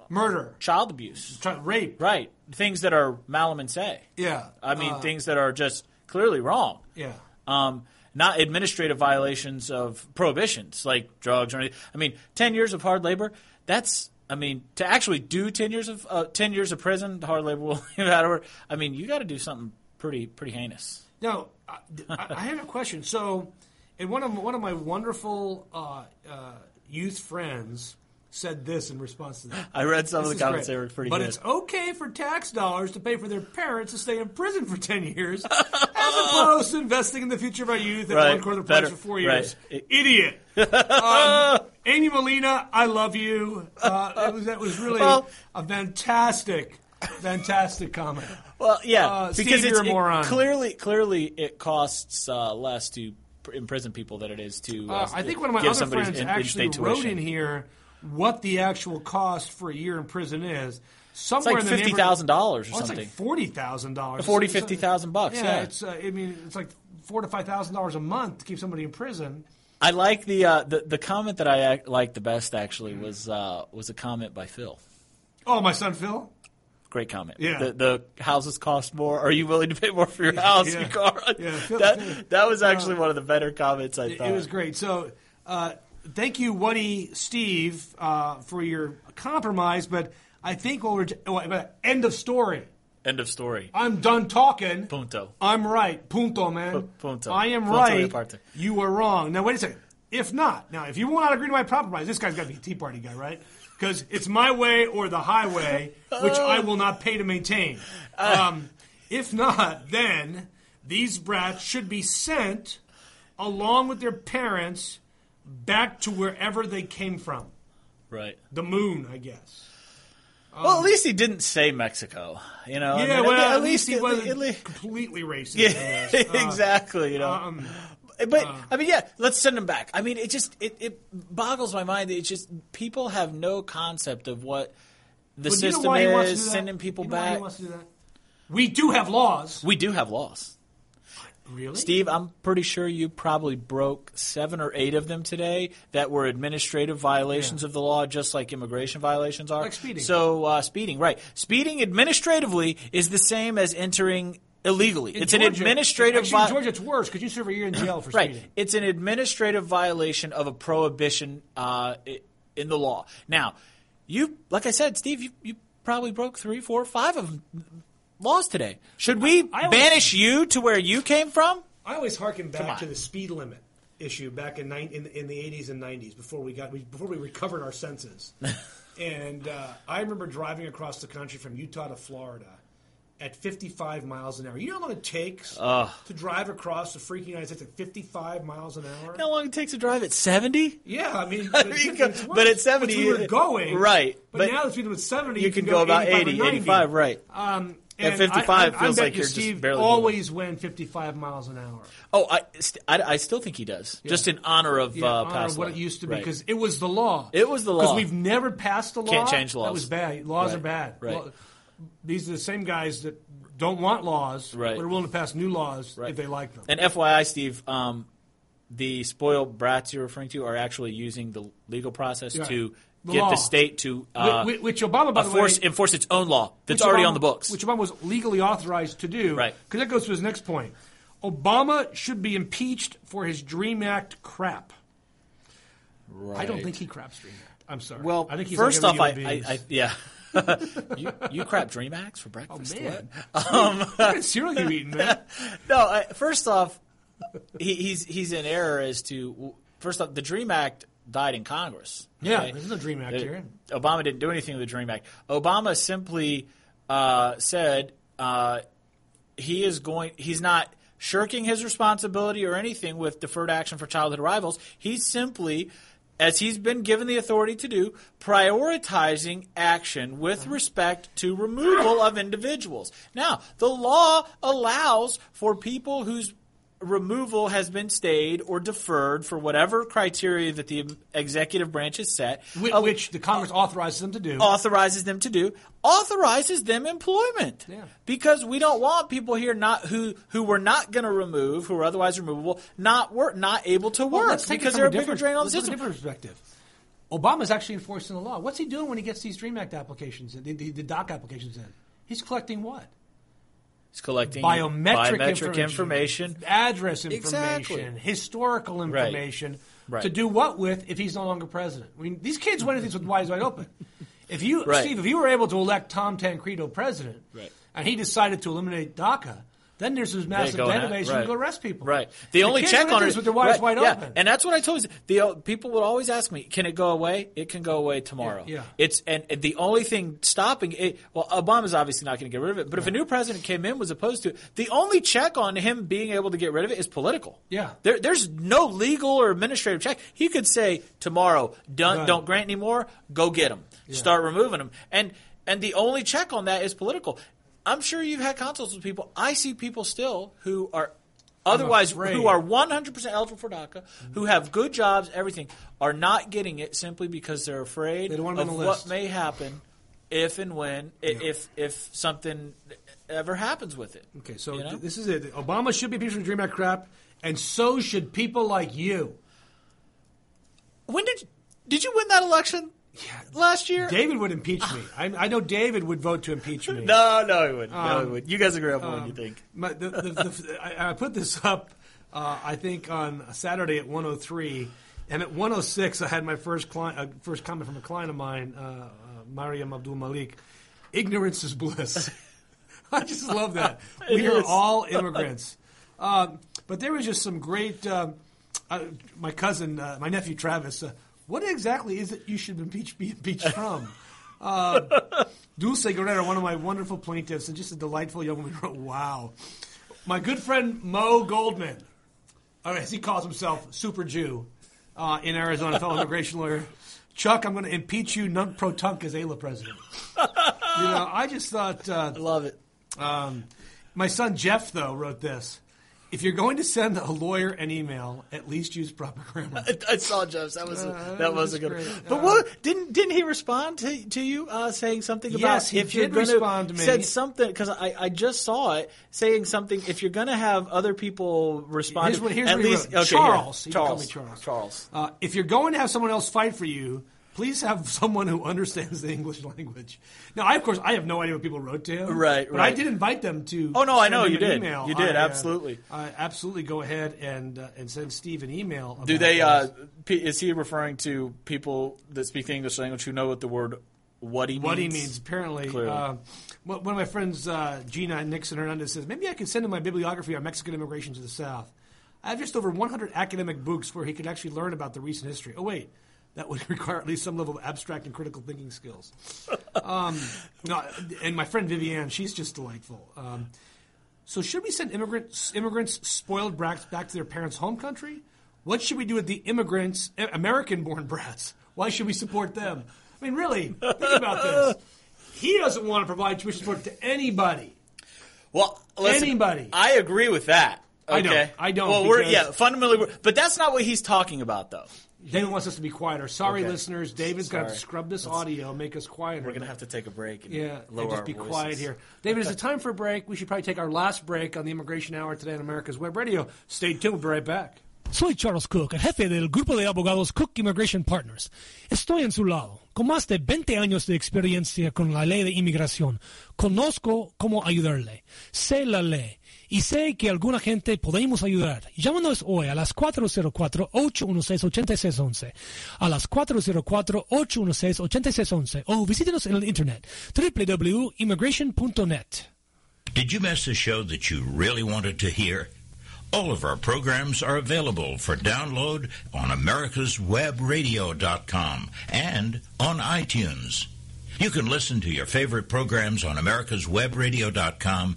B: murder,
C: child abuse.
B: tri- rape.
C: Right. Things that are malum in se.
B: Yeah.
C: I mean,
B: Uh,
C: things that are just clearly wrong.
B: Yeah.
C: Um, not administrative violations of prohibitions like drugs or anything. I mean, ten years of hard labor. That's. I mean, to actually do ten years of uh, ten years of prison, hard labor will matter. I mean, you got to do something pretty pretty heinous.
B: Now, I, I I have a question. So, and one of one of my wonderful uh, uh, youth friends said this in response to that.
C: I read some
B: This
C: of the comments;
B: great.
C: they were pretty
B: but
C: good.
B: it's okay for tax dollars to pay for their parents to stay in prison for 10 years as opposed to investing in the future of our youth at
C: Right.
B: one quarter price for four
C: Right.
B: years.
C: It-
B: Idiot. um, Amy Molina, I love you. Uh, was, that was really
C: Well-
B: a fantastic, fantastic comment.
C: Well, yeah,
B: Uh, Steve,
C: because
B: a
C: it-
B: moron.
C: clearly clearly it costs uh, less to imprison people than it is to. Uh,
B: Uh, I think one of my other friends
C: in-
B: actually wrote in here what the actual cost for a year in prison is.
C: It's
B: Somewhere
C: like
B: in the
C: fifty thousand dollars or
B: Oh, it's
C: something.
B: like forty thousand dollars.
C: 40, 50,000 bucks, yeah.
B: it's. Uh, I mean, it's like four to five thousand dollars a month to keep somebody in prison.
C: I like the, uh, the the comment that I ac- liked the best actually was uh, was a comment by Phil.
B: Oh, my son Phil.
C: Great comment.
B: Yeah.
C: The, the houses cost more. Are you willing to pay more for your house,
B: yeah.
C: your car?
B: Yeah, Phil-
C: that that was actually one of the better comments I thought.
B: it was great. So, uh, thank you, Woody Steve, uh, for your compromise. But I think what we're oh, but end of story.
C: End of story.
B: I'm done talking.
C: Punto.
B: I'm right. Punto, man.
C: Pu- punto.
B: I am
C: Punto
B: right. You are wrong. Now, wait a second. If not, now, if you will not agree to my compromise, this guy's got to be a Tea Party guy, right? Because it's my way or the highway, which I will not pay to maintain. Um, if not, then these brats should be sent along with their parents back to wherever they came from.
C: Right.
B: The moon, I guess.
C: Well, at least he didn't say Mexico. You know. I
B: Yeah,
C: mean,
B: well,
C: at, least
B: he wasn't
C: at least-
B: completely racist.
C: Yeah,
B: Uh,
C: exactly. You know.
B: um,
C: but I mean, yeah, let's send him back. I mean, it just it, it boggles my mind that it's just people have no concept of what the
B: But you know
C: system
B: why he wants to
C: is sending people
B: You know
C: back.
B: wants to do that? We do have laws.
C: We do have laws.
B: Really?
C: Steve, I'm pretty sure you probably broke seven or eight of them today that were administrative violations
B: Yeah.
C: of the law, just like immigration violations are.
B: Like speeding.
C: So, uh, speeding, right. Speeding administratively is the same as entering illegally.
B: In
C: it's an administrative
B: Actually, in
C: vi-
B: Georgia, it's worse because you serve a year in jail for
C: Right.
B: speeding.
C: It's an administrative violation of a prohibition uh, in the law. Now, you, like I said, Steve, you, you probably broke three, four, five of them laws today. Should we
B: I always-
C: banish you to where you came from?
B: I always harken
C: Come
B: back to the speed limit issue back in, nine, in, in the 80s and 90s before we got we, before we recovered our senses. and uh, I remember driving across the country from Utah to Florida at 55 miles an hour. You know how long it takes to drive across the freaking United States at 55 miles an hour?
C: How long it takes to drive at 70?
B: Yeah, I mean,
C: I
B: but,
C: mean,
B: it's- it's
C: but
B: worse.
C: at 70
B: Which we were going
C: right,
B: But,
C: but
B: now the speed limit's 70.
C: You can go about
B: 85
C: 80,
B: 90.
C: 85, right.
B: Um,
C: At
B: and
C: 55
B: I, I, I
C: feels
B: bet
C: like
B: you
C: you're just
B: Steve
C: barely moving.
B: always went 55 miles an hour.
C: Oh, I, st- I, I still think he does, just in honor of
B: Yeah,
C: uh,
B: honor
C: past
B: of what
C: law.
B: it used to be
C: Right.
B: because it was the law.
C: It was the law.
B: Because we've never passed a law.
C: Can't change laws.
B: That was bad. Laws
C: Right.
B: are bad.
C: Right.
B: Law- these are the same guys that don't want laws,
C: Right.
B: but are willing to pass new laws
C: Right.
B: if they like them.
C: And FYI, Steve, um, the spoiled brats you're referring to are actually using the legal process
B: Right.
C: to
B: The
C: get
B: law.
C: the state to uh,
B: Whi- which Obama, by the
C: enforce,
B: way,
C: enforce its own law that's already
B: Obama-
C: on the books.
B: Which Obama was legally authorized to do.
C: Right.
B: Because that goes to his next point. Obama should be impeached for his Dream Act crap.
C: Right.
B: I don't think he craps Dream Act. I'm sorry.
C: Well,
B: I think he's
C: first
B: like
C: off, I, I, I yeah. you, you crap Dream Acts for breakfast?
B: Oh
C: breakfast?
B: man,
C: What? Um,
B: what kind of cereal you eating, man?
C: no, I, first off, he, he's he's in error as to first off the Dream Act died in Congress.
B: Yeah, there's no Dream Act
C: Uh,
B: here.
C: Obama didn't do anything with the Dream Act. Obama simply uh, said uh, he is going. He's not shirking his responsibility or anything with deferred action for childhood arrivals. He's simply, as he's been given the authority to do, prioritizing action with respect to removal of individuals. Now, the law allows for people whose removal has been stayed or deferred for whatever criteria that the executive branch has set,
B: Which,
C: uh,
B: which the Congress authorizes them to do.
C: authorizes them to do, authorizes them employment.
B: Yeah.
C: Because we don't want people here not who who we're not going to remove, who are otherwise removable, not work, not able to
B: Well,
C: work because they're a bigger drain on the
B: let's look at a
C: system.
B: different perspective. Obama's actually enforcing the law. What's he doing when he gets these Dream Act applications, the, the, the DOC applications in? He's collecting what?
C: It's collecting
B: Biometric,
C: biometric
B: information,
C: information.
B: address information,
C: Exactly.
B: historical information.
C: Right.
B: To do what with if he's no longer president? I mean, these kids went into this with wide wide open. If you,
C: Right.
B: Steve, if you were able to elect Tom Tancredo president,
C: Right.
B: and he decided to eliminate DACA, then there's this massive
C: that,
B: database you can go arrest people.
C: Right. The only
B: kids
C: check on it
B: with their eyes
C: right,
B: wide
C: yeah.
B: open.
C: And that's what I told you. The uh, people would always ask me, "Can it go away?" It can go away tomorrow.
B: Yeah, yeah.
C: It's and, and the only thing stopping it. Well, Obama's obviously not going to get rid of it. But if a new president came in was opposed to it, the only check on him being able to get rid of it is political.
B: Yeah.
C: There, there's no legal or administrative check. He could say tomorrow, don't,
B: Done.
C: don't grant anymore. Go get them. Start removing them. And and the only check on that is political. I'm sure you've had consults with people. I see people still who are otherwise who are 100% eligible for DACA, who have good jobs, everything, are not getting it simply because they're afraid
B: They don't want them
C: of what
B: list.
C: may happen if and when i if if something ever happens with it.
B: Okay, so
C: You know?
B: th- this is it. Obama should be for Dream Act crap, and so should people like you.
C: When did did you win that election last year?
B: David would impeach me. I, I know David would vote to impeach me.
C: No, no, he wouldn't. no, he
B: Um,
C: wouldn't. You guys agree on what you think.
B: My, the, the, the, I, I put this up, uh, I think, on Saturday at 103. And at 106, I had my first client, uh, first comment from a client of mine, uh, uh, Mariam Abdul Malik. Ignorance is bliss. I just love that. we
C: It
B: are all immigrants. Um, but there was just some great. Um, uh, my cousin, uh, my nephew Travis. What exactly is it you should impeach, be impeached from? Uh, Dulce Guerrero, one of my wonderful plaintiffs, and just a delightful young woman, wrote, "Wow." My good friend Mo Goldman, or as he calls himself, Super Jew, uh, in Arizona, fellow immigration lawyer. Chuck, I'm going to impeach you non pro tunc as AILA president. you know, I just thought. Uh,
C: Love it.
B: um, my son Jeff, though, wrote this. If you're going to send a lawyer an email, at least use proper grammar.
C: I, I saw Jeff's. That was a,
B: Uh,
C: that was a good.
B: great.
C: But
B: Uh,
C: what didn't didn't he respond to to you uh, saying something about
B: Yes, he
C: if you're
B: did
C: going
B: respond to me.
C: said something because I, I just saw it saying something if you're going to have other people respond
B: Here's
C: to
B: what, here's
C: at
B: what he
C: least
B: wrote.
C: okay.
B: Charles. He called
C: Charles
B: me Charles.
C: Charles
B: Uh, if you're going to have someone else fight for you, please have someone who understands the English language. Now, I, of course, I have no idea what people wrote to him.
C: Right,
B: But I did invite them to.
C: Oh, no, I know you did.
B: Email.
C: You did,
B: I, uh,
C: absolutely.
B: I absolutely go ahead and uh, and send Steve an email.
C: do they uh. P- is he referring to people that speak the English language who know what the word what he means
B: what he means. Apparently, uh, one one of my friends, uh, Gina Nixon Hernandez, says maybe I could send him my bibliography on Mexican immigration to the South. I have just over 100 academic books where he could actually learn about the recent history. Oh wait, that would require at least some level of abstract and critical thinking skills. um, no, and my friend Vivian, she's just delightful. Um, so should we send immigrants, immigrants spoiled brats back to their parents' home country? What should we do with the immigrants, eh, American-born brats? Why should we support them? I mean, really, think about this. He doesn't want to provide tuition support to anybody.
C: Well, listen,
B: Anybody.
C: I agree with that.
B: I don't. I don't,
C: Well, we're yeah, fundamentally, we're, but that's not what he's talking about, though.
B: David wants us to be quieter. Sorry,
C: Okay.
B: listeners. David's got to scrub this audio, make us quieter.
C: We're gonna have to take a break. And
B: Yeah,
C: lower
B: and just
C: our
B: be
C: voices.
B: quiet here. David, is it time for a break? We should probably take our last break on the Immigration Hour today on America's Web Radio. Stay tuned. We'll be right back.
E: Soy Charles Kuck, el jefe del grupo de abogados Kuck Immigration Partners. Estoy en su lado. Con más de 20 años de experiencia con la ley de inmigración, conozco cómo ayudarle. Sé la ley y sé que alguna gente podemos ayudar. Llámanos hoy a las 404-816-8611, a las 404-816-8611 o visítenos en el internet www.immigration.net.
D: Did you miss a show that you really wanted to hear? All of our programs are available for download on americaswebradio.com and on iTunes. You can listen to your favorite programs on americaswebradio.com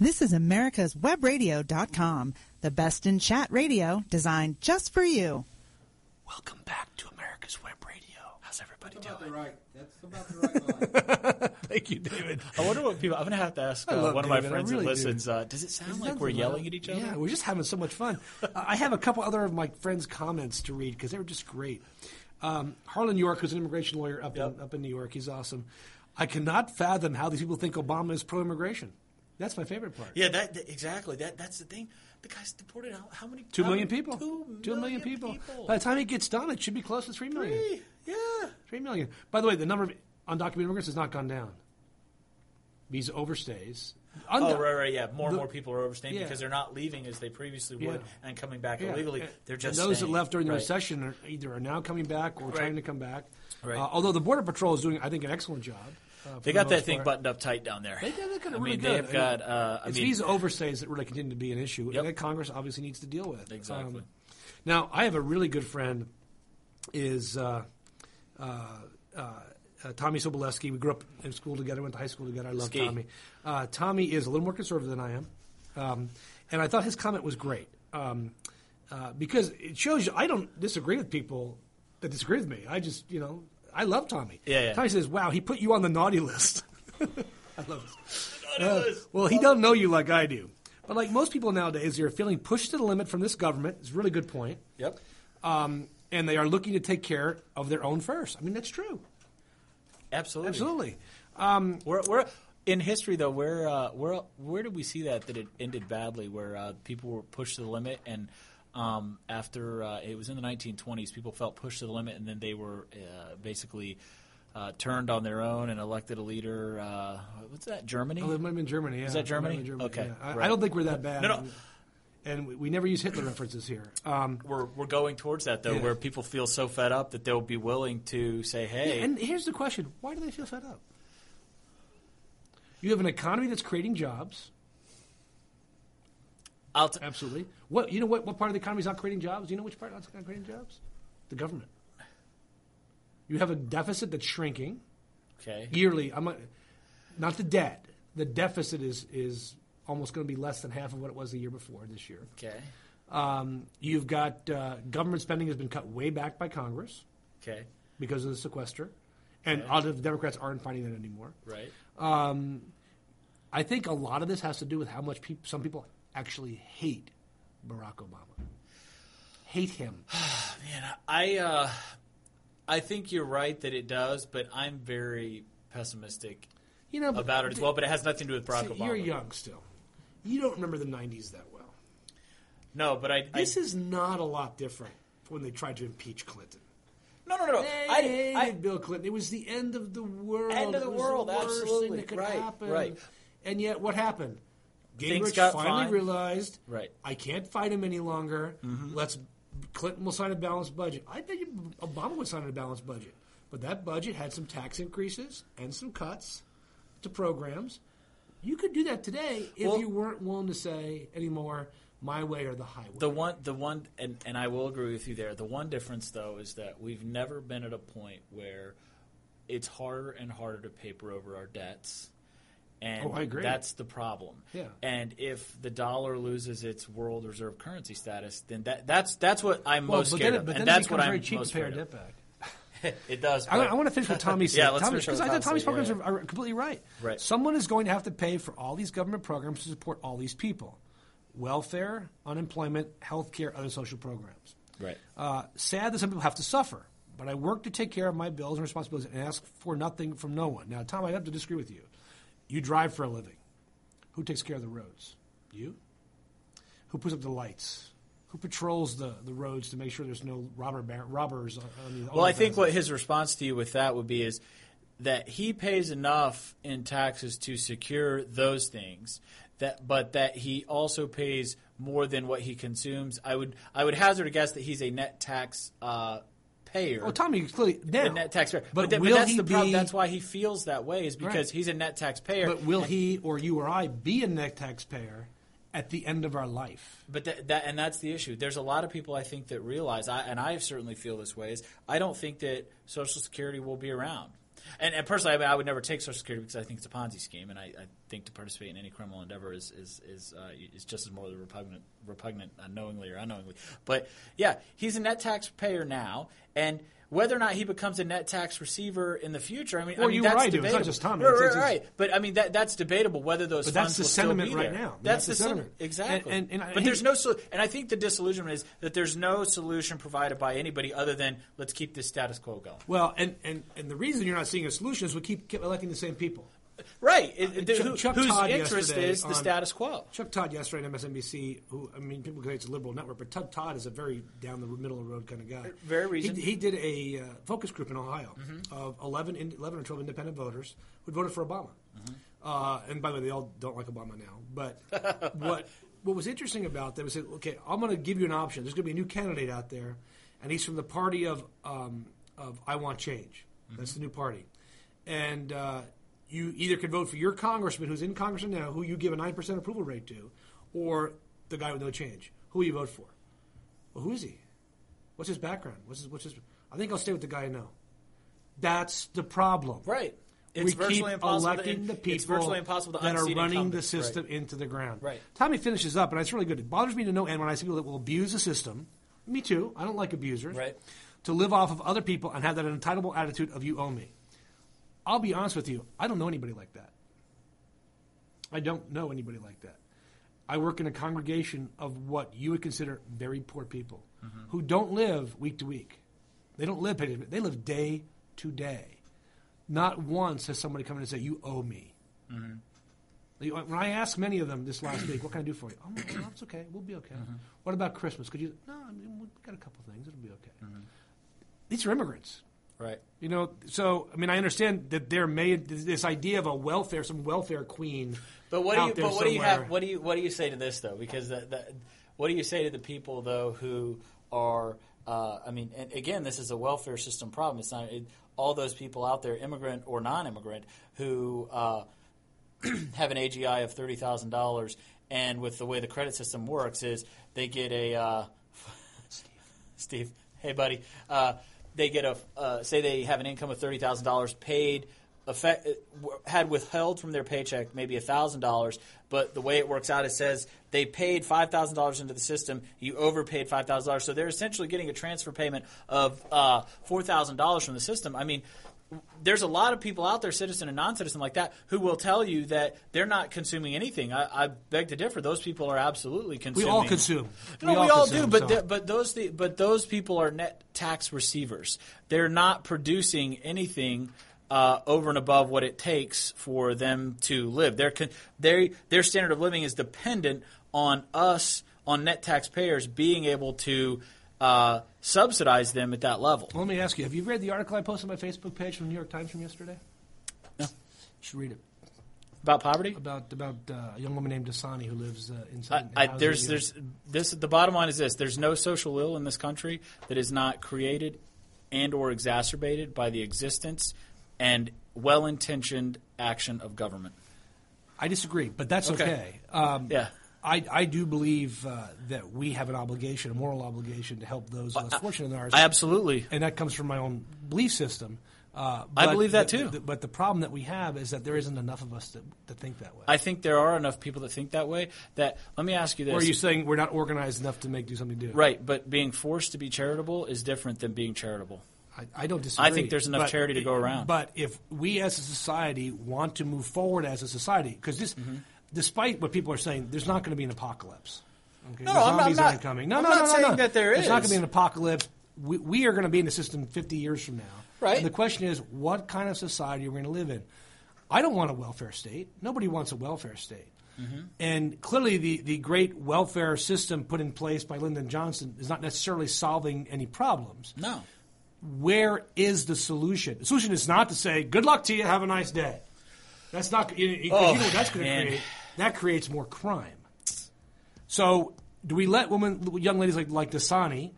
A: This is America's Webradio.com, the best in chat radio designed just for you.
B: Welcome back to America's Web Radio. How's everybody doing?
G: right. That's about the right line.
B: Thank you, David.
C: I wonder what people. I'm going to have to ask uh,
B: love
C: one of my friends
B: really
C: that
B: do.
C: listens. Uh, does it sound like we're yelling at each other?
B: Yeah, we're just having so much fun. Uh, I have a couple other of my friends' comments to read because they were just great. Um, Harlan York, who's an immigration lawyer up,
C: Yep.
B: in, up in New York, he's awesome. I cannot fathom how these people think Obama is pro-immigration. That's my favorite part.
C: Yeah, that, that- exactly. That that's the thing. The guy's deported how, how many?
B: Two
C: how
B: people.
C: Two,
B: Two million
C: people.
B: people. By the time he gets done, it should be close to three million.
C: Three. Yeah.
B: Three million. By the way, the number of undocumented immigrants has not gone down. Visa overstays.
C: Oh,
B: Undo-
C: right, right, yeah. More and
B: The-
C: more people are overstaying
B: Yeah.
C: because they're not leaving as they previously would
B: Yeah.
C: and coming back
B: Yeah.
C: illegally.
B: And-
C: They're
B: and
C: just
B: those
C: staying.
B: that left during the
C: Right.
B: recession are either are now coming back or trying to come back.
C: Right.
B: Uh, although the border patrol is doing, I think, an excellent job. Uh,
C: They
B: the
C: got that thing
B: part.
C: buttoned up tight down there.
B: They did
C: I
B: really
C: mean,
B: good.
C: they've got. Uh, I
B: it's
C: mean,
B: visa overstays that really continue to be an issue,
C: Yep.
B: that Congress obviously needs to deal with.
C: Exactly.
B: Um, now, I have a really good friend. Is uh, uh, uh, uh, Tommy Soboleski. We grew up in school together, went to high school together. I love
C: Ski.
B: Tommy. Uh, Tommy is a little more conservative than I am, um, and I thought his comment was great um, uh, because it shows you I don't disagree with people that disagree with me. I just, you know, I love Tommy.
C: Yeah, yeah.
B: Tommy says, "Wow, he put you on the naughty list." I love it. Uh, well, he don't know you like I do. But like most people nowadays, they're feeling pushed to the limit from this government. It's a really good point.
C: Yep.
B: Um, and they are looking to take care of their own first. I mean, that's true.
C: Absolutely.
B: Absolutely.
C: We're, we're in history though. Where uh, where where did we see that that it ended badly? Where uh, people were pushed to the limit, and um, after uh, it was in the 1920s, people felt pushed to the limit, and then they were uh, basically uh, turned on their own and elected a leader. Uh, what's that? Germany.
B: Oh, it might have been Germany. Yeah.
C: Is that
B: have
C: Germany? Okay,
B: yeah. I,
C: right.
B: I don't think we're that bad.
C: No, no.
B: And we, we never use Hitler references here. Um,
C: we're we're going towards that though,
B: Yeah.
C: where people feel so fed up that they'll be willing to say, "Hey,
B: and here's the question: Why do they feel fed up? You have an economy that's creating jobs.
C: I'll t-
B: Absolutely. What you know? What, what part of the economy is not creating jobs? Do you know which part is not creating jobs? The government. You have a deficit that's shrinking
C: okay."
B: yearly. I'm not, not the debt. The deficit is is almost going to be less than half of what it was the year before this year.
C: Okay.
B: Um, you've got uh, government spending has been cut way back by Congress
C: Okay.
B: because of the sequester, and a lot of Democrats aren't finding that anymore.
C: Right.
B: I think a lot of this has to do with how much peop some people actually hate Barack Obama, hate him.
C: Man, I uh, I think you're right that it does, but I'm very pessimistic
B: You know,
C: about it as well. But it has nothing to do with Barack
B: See,
C: Obama.
B: You're young still. You don't remember the '90s that well.
C: No, but I.
B: This
C: I
B: is not a lot different when they tried to impeach Clinton.
C: no, no, no.
B: They
C: I,
B: hated
C: I,
B: Bill Clinton. It was the end of the world.
C: End of the world,
B: worst
C: absolutely.
B: Thing that could
C: Right,
B: happen.
C: right.
B: And yet, what happened?
C: Things
B: Gingrich
C: got
B: finally
C: fine.
B: realized,
C: Right.
B: I can't fight him any longer.
C: Mm-hmm.
B: Let's Clinton will sign a balanced budget. I think Obama would sign a balanced budget, but that budget had some tax increases and some cuts to programs. You could do that today if
C: Well-
B: you weren't willing to say anymore my way or the highway.
C: the one, the one, and, and I will agree with you there. The one difference, though, is that we've never been at a point where it's harder and harder to paper over our debts. And
B: Oh, I agree.
C: that's the problem.
B: Yeah.
C: And if the dollar loses its world reserve currency status, then that, that's that's what I'm
B: well,
C: most scared
B: it-
C: of. and that's what I'm most
B: to pay our
C: afraid of.
B: back.
C: it does.
B: I, I want to finish what Tommy said.
C: Yeah, let's
B: Tommy, because I think Tommy's programs
C: yeah,
B: Are, are completely right.
C: Right.
B: Someone is going to have to pay for all these government programs to support all these people: welfare, unemployment, health care, other social programs.
C: Right.
B: Uh, sad that some people have to suffer, but I work to take care of my bills and responsibilities and ask for nothing from no one. Now, Tom, I have to disagree with you. You drive for a living. Who takes care of the roads? You. Who puts up the lights? Who patrols the, the roads to make sure there's no robber bar- robbers on, on
C: Well, I think what his response to you with that would be is that he pays enough in taxes to secure those things, that but that he also pays more than what he consumes. I would I would hazard a guess that he's a net tax uh, payer.
B: Well, Tommy, clearly now,
C: a net taxpayer,
B: But,
C: but, that- but
B: will
C: that's
B: he
C: the problem.
B: be-
C: That's why he feels that way is because
B: Right.
C: he's a net taxpayer.
B: But will he or you or I be a net taxpayer at the end of our life?
C: But that, that and that's the issue. There's a lot of people I think that realize, I, and I certainly feel this way. Is I don't think that Social Security will be around. And, and personally, I, mean, I would never take Social Security because I think it's a Ponzi scheme, and I, I think to participate in any criminal endeavor is is is, uh, is just as morally repugnant, repugnant, unknowingly or unknowingly. But yeah, he's a net taxpayer now, and whether or not he becomes a net tax receiver in the future, I mean,
B: Or
C: I mean
B: you
C: that's
B: I do. It's
C: debatable.
B: not just Tommy.
C: Right, right, right. But I mean, that that's debatable whether those
B: But
C: funds
B: that's the
C: will still
B: sentiment
C: be
B: right
C: there.
B: now.
C: That's,
B: That's the
C: the sentiment.
B: sentiment.
C: Exactly.
B: And- and- and
C: but
B: I-
C: there's no and I think the disillusionment is that there's no solution provided by anybody other than let's keep this status quo going.
B: Well, and, and, and the reason you're not seeing a solution is we keep, keep electing the same people.
C: Right. It-
B: Uh, Chuck-
C: who-
B: Chuck
C: whose
B: Todd
C: interest is the
B: on-
C: status quo.
B: Chuck Todd yesterday on MSNBC, who I mean, people say it's a liberal network, but Chuck Todd is a very down the middle of the road kind of guy.
C: Very reasoned.
B: He, he did a uh, focus group in Ohio of 11, in, 11 or 12 independent voters who voted for Obama. Uh, and by the way, they all don't like Obama now. But what what was interesting about them is that okay, I'm going to give you an option. There's going to be a new candidate out there, and he's from the party of um, of I Want Change. That's the new party, and uh, you either can vote for your congressman who's in Congress now, who you give a nine percent approval rate to, or the guy with no change. Who will you vote for? Well, who is he? What's his background? What's his? What's his? I think I'll stay with the guy I know. That's the problem.
C: Right. It's
B: we
C: virtually
B: keep
C: impossible.
B: electing
C: to,
B: the people
C: it's virtually impossible to
B: that are running the system
C: Right.
B: into the ground.
C: Right.
B: Tommy finishes up, and it's really good. It bothers me to no end when I see people that will abuse the system. Me too. I don't like abusers.
C: Right.
B: To live off of other people and have that entitlement attitude of you owe me. I'll be honest with you. I don't know anybody like that. I don't know anybody like that. I work in a congregation of what you would consider very poor people
C: Mm-hmm.
B: who don't live week to week. They don't live day to day. They live day to day. Not once has somebody come in and say, "You owe me."
C: Mm-hmm.
B: When I asked many of them this last week, "What can I do for you?" "Oh, no, it's okay. We'll be okay."
C: Mm-hmm.
B: What about Christmas? Could you? No, I mean, we've got a couple things. It'll be okay.
C: Mm-hmm.
B: These are immigrants.
C: Right.
B: You know, so I mean, I understand that there may this idea of a welfare, some welfare queen.
C: But what do you? But what do you have? What do you? What do you say to this though? Because the, the, what do you say to the people though who are? Uh, I mean, and again, this is a welfare system problem. It's not it, all those people out there, immigrant or non-immigrant, who uh, have an AGI of thirty thousand dollars, and with the way the credit system works, is they get a uh, Steve, hey buddy, uh, they get a uh, say they have an income of thirty thousand dollars paid. Effect, had withheld from their paycheck maybe thousand dollars, but the way it works out, it says they paid five thousand dollars into the system. You overpaid five thousand dollars, so they're essentially getting a transfer payment of uh, four thousand dollars from the system. I mean, there's a lot of people out there, citizen and non-citizen like that, who will tell you that they're not consuming anything. I, I beg to differ. Those people are absolutely consuming.
B: We all consume.
C: No, we, all,
B: consume,
C: do, but
B: so-
C: the- but those the, but those people are net tax receivers. They're not producing anything uh, over and above what it takes for them to live. Their con- their their standard of living is dependent on us, on net taxpayers, being able to uh, subsidize them at that level.
B: Well, let me ask you: Have you read the article I posted on my Facebook page from the New York Times from yesterday?
C: No.
B: You should read it
C: About poverty.
B: about about uh, a young woman named Dasani who lives uh, inside.
C: I, I, there's there's this. The bottom line is this: there's no social ill in this country that is not created and or exacerbated by the existence and well-intentioned action of government.
B: I disagree, but that's
C: Okay.
B: okay. Um,
C: Yeah.
B: I, I do believe uh, that we have an obligation, a moral obligation, to help those less fortunate than ours.
C: I absolutely.
B: and that comes from my own belief system. Uh,
C: I believe that
B: the-
C: too.
B: the- but the problem that we have is that there isn't enough of us to, to think that way.
C: I think there are enough people that think that way. That let me ask you this:
B: or are you saying we're not organized enough to make do something do?
C: right? But being forced to be charitable is different than being charitable.
B: I, I don't disagree.
C: I think there's enough
B: But-
C: charity to go around.
B: But if we as a society want to move forward as a society, because this,
C: Mm-hmm.
B: Despite what people are saying, there's not going to be an apocalypse. Okay?
C: No,
B: The
C: I'm not-
B: zombies
C: I'm not-
B: aren't coming. No,
C: I'm
B: no,
C: not
B: no, no,
C: saying
B: no.
C: that there
B: There's not going to be an apocalypse. We, we are going to be in the system 50 years from now.
C: Right.
B: And the question is, what kind of society are we going to live in? I don't want a welfare state. Nobody wants a welfare state.
C: Mm-hmm.
B: And clearly, the, the great welfare system put in place by Lyndon Johnson is not necessarily solving any problems.
C: No.
B: Where is the solution? The solution is not to say, "Good luck to you, have a nice day." That's not. You,
C: Oh,
B: you know what that's going to create? That creates more crime. So, do we let women, young ladies like like Dasani,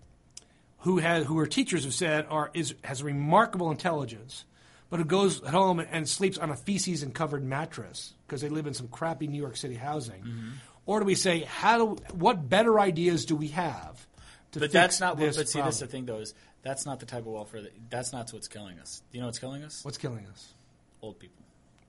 B: who has who her teachers have said are is has remarkable intelligence, but who goes home and sleeps on a feces and covered mattress because they live in some crappy New York City housing,
C: Mm-hmm.
B: or do we say how do what better ideas do we have? To
C: But
B: fix
C: that's not.
B: this
C: but see, that's the thing, though, is that's not the type of welfare. That, that's not what's killing us. Do you know what's killing us?
B: What's killing us?
C: Old people.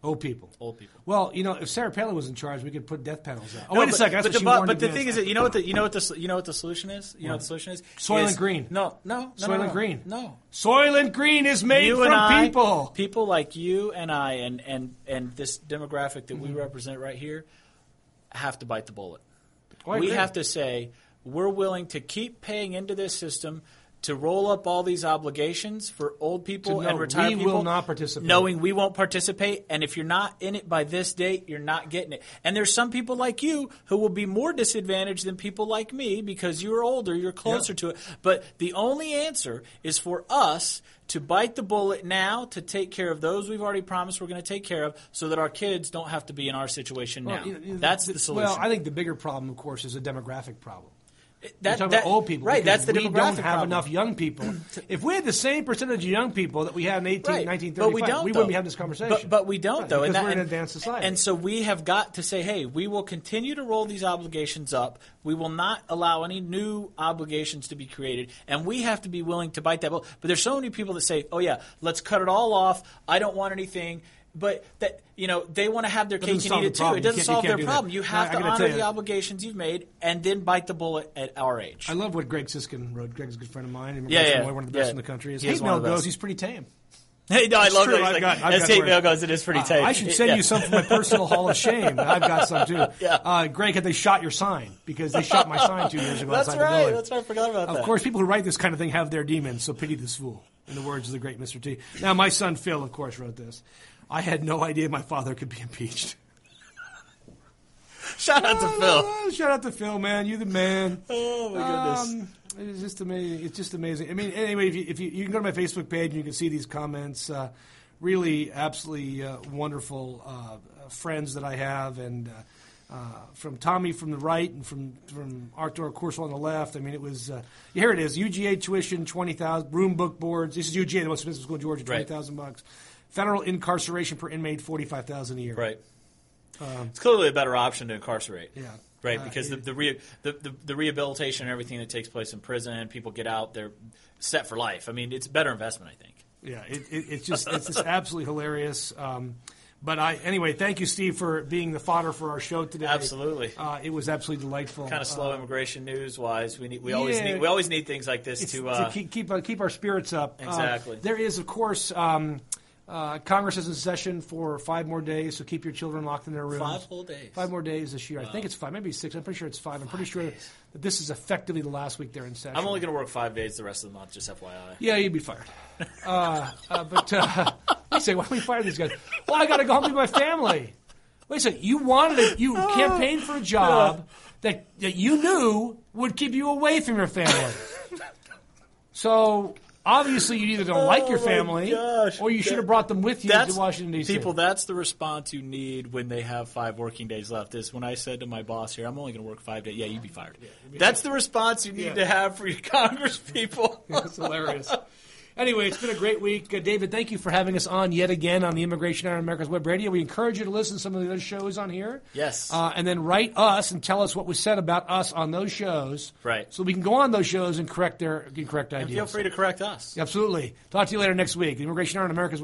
B: Old people.
C: Old people.
B: Well, you know, if Sarah Palin was in charge, we could put death penalties out. Oh,
C: No,
B: wait a
C: but-
B: second. That's
C: But,
B: what
C: the, but, the thing is that you know what the you know what the you know what the solution is. You know what the solution is.
B: Soylent
C: Is-
B: Green.
C: No, no, no,
B: Soylent
C: no, no,
B: Green.
C: No.
B: Soylent Green is made
C: you
B: from
C: I,
B: people.
C: people like you and I, and and and this demographic that
B: Mm-hmm.
C: we represent right here, have to bite the bullet.
B: Oh, I
C: we
B: agree.
C: have to say we're willing to keep paying into this system to roll up all these obligations for old people
B: know
C: and retired
B: we
C: people.
B: will not participate.
C: Knowing we won't participate, and if you're not in it by this date, you're not getting it. And there's some people like you who will be more disadvantaged than people like me because you're older, you're closer to it. But the only answer is for us to bite the bullet now to take care of those we've already promised we're going to take care of, so that our kids don't have to be in our situation now.
B: You know,
C: That's the solution.
B: Well, I think the bigger problem, of course, is a demographic problem.
C: That-
B: talking
C: that-
B: about old people,
C: right? That's the
B: we
C: demographic
B: don't have
C: problem.
B: enough young people. if we had the same percentage of young people that we had in 18,
C: Right.
B: 1935,
C: but we don't.
B: wouldn't
C: though.
B: be having this conversation.
C: But, but we don't,
B: Right,
C: though,
B: because
C: and
B: we're an advanced society.
C: And so we have got to say, hey, we will continue to roll these obligations up. We will not allow any new obligations to be created, and we have to be willing to bite that bullet. But there's so many people that say, oh yeah, let's cut it all off. I don't want anything. But that you know they want to have their cake and eat it too. It doesn't solve their problem. You have to honor the obligations you've made, and then bite the bullet at our age.
B: I love what Greg Siskind wrote. Greg's a good friend of mine.
C: Yeah, yeah,
B: one of the best in the country. As hate mail goes, he's pretty tame.
C: Hey, no, I love
B: true,
C: that.
B: I've
C: Like,
B: got- I've
C: as hate mail goes, it is pretty tame.
B: I should send you some from my personal Hall of Shame. I've got some too.
C: Yeah.
B: Uh, Greg, had they shot your sign because they shot my sign two years ago
C: That's right. That's right. I forgot about that.
B: Of course, people who write this kind of thing have their demons, so pity this fool. In the words of the great Mr. T. Now, my son Phil, of course, wrote this. I had no idea my father could be impeached.
C: Shout out to Phil.
B: Oh, shout out to Phil, man. You're the man.
C: Oh my goodness.
B: Um, it's just amazing. It's just amazing. I mean, anyway, if you, if you, you can go to my Facebook page and you can see these comments. Uh, really, absolutely uh, wonderful uh, friends that I have, and uh, uh, from Tommy from the right and from from Arthur Coursel on the left. I mean, it was uh, here. It is UGA tuition twenty thousand. Room book boards. This is UGA, the most expensive school in Georgia, twenty
C: Right.
B: bucks. Federal incarceration per inmate forty five thousand a year.
C: Right. it's clearly a better option to incarcerate.
B: Um, Yeah.
C: Right,
B: Uh,
C: because the
B: it-
C: the, re, the, the the rehabilitation and everything that takes place in prison, people get out, they're set for life. I mean, it's a better investment, I think.
B: Yeah, it, it, it's just it's just absolutely hilarious. Um, but I anyway, thank you, Steve, for being the fodder for our show today.
C: Absolutely.
B: uh, it was absolutely delightful.
C: Kind of slow
B: Uh,
C: immigration news wise. We need we always need we always need things like this to, uh,
B: keep keep, uh, keep our spirits up. Uh,
C: Exactly.
B: there is, of course. Um, uh, Congress is in session for five more days, so keep your children locked in their rooms.
C: Five whole days.
B: Five more days this year. I think it's five, maybe six. I'm pretty sure it's five. I'm pretty sure that this is effectively the last week they're in session.
C: I'm only going to work five days the rest of the month, just FYI.
B: Yeah, you'd be fired. Uh, uh, but uh, wait a second, why don't we fire these guys? Well, I got to go home to my family. Wait a second, you wanted it, you campaigned for a job that, that you knew would keep you away from your family. So obviously, you either don't like your
C: Oh,
B: family,
C: gosh.
B: or you should have brought them with you to Washington D.C.
C: People, that's the response you need when they have five working days left. Is when I said to my boss here, I'm only going to work five days. Yeah, you'd be fired. that's the response you need
B: Yeah.
C: to have for your Congress people.
B: It's hilarious. Anyway, it's been a great week. Uh, David, thank you for having us on yet again on the Immigration Hour on America's Web Radio. We encourage you to listen to some of the other shows on here.
C: Yes.
B: Uh, and then write us and tell us what was said about us on those shows.
C: Right.
B: So we can go on those shows and correct their incorrect
C: and
B: ideas.
C: feel free to correct us.
B: Absolutely. Talk to you later next week. The Immigration Hour on America's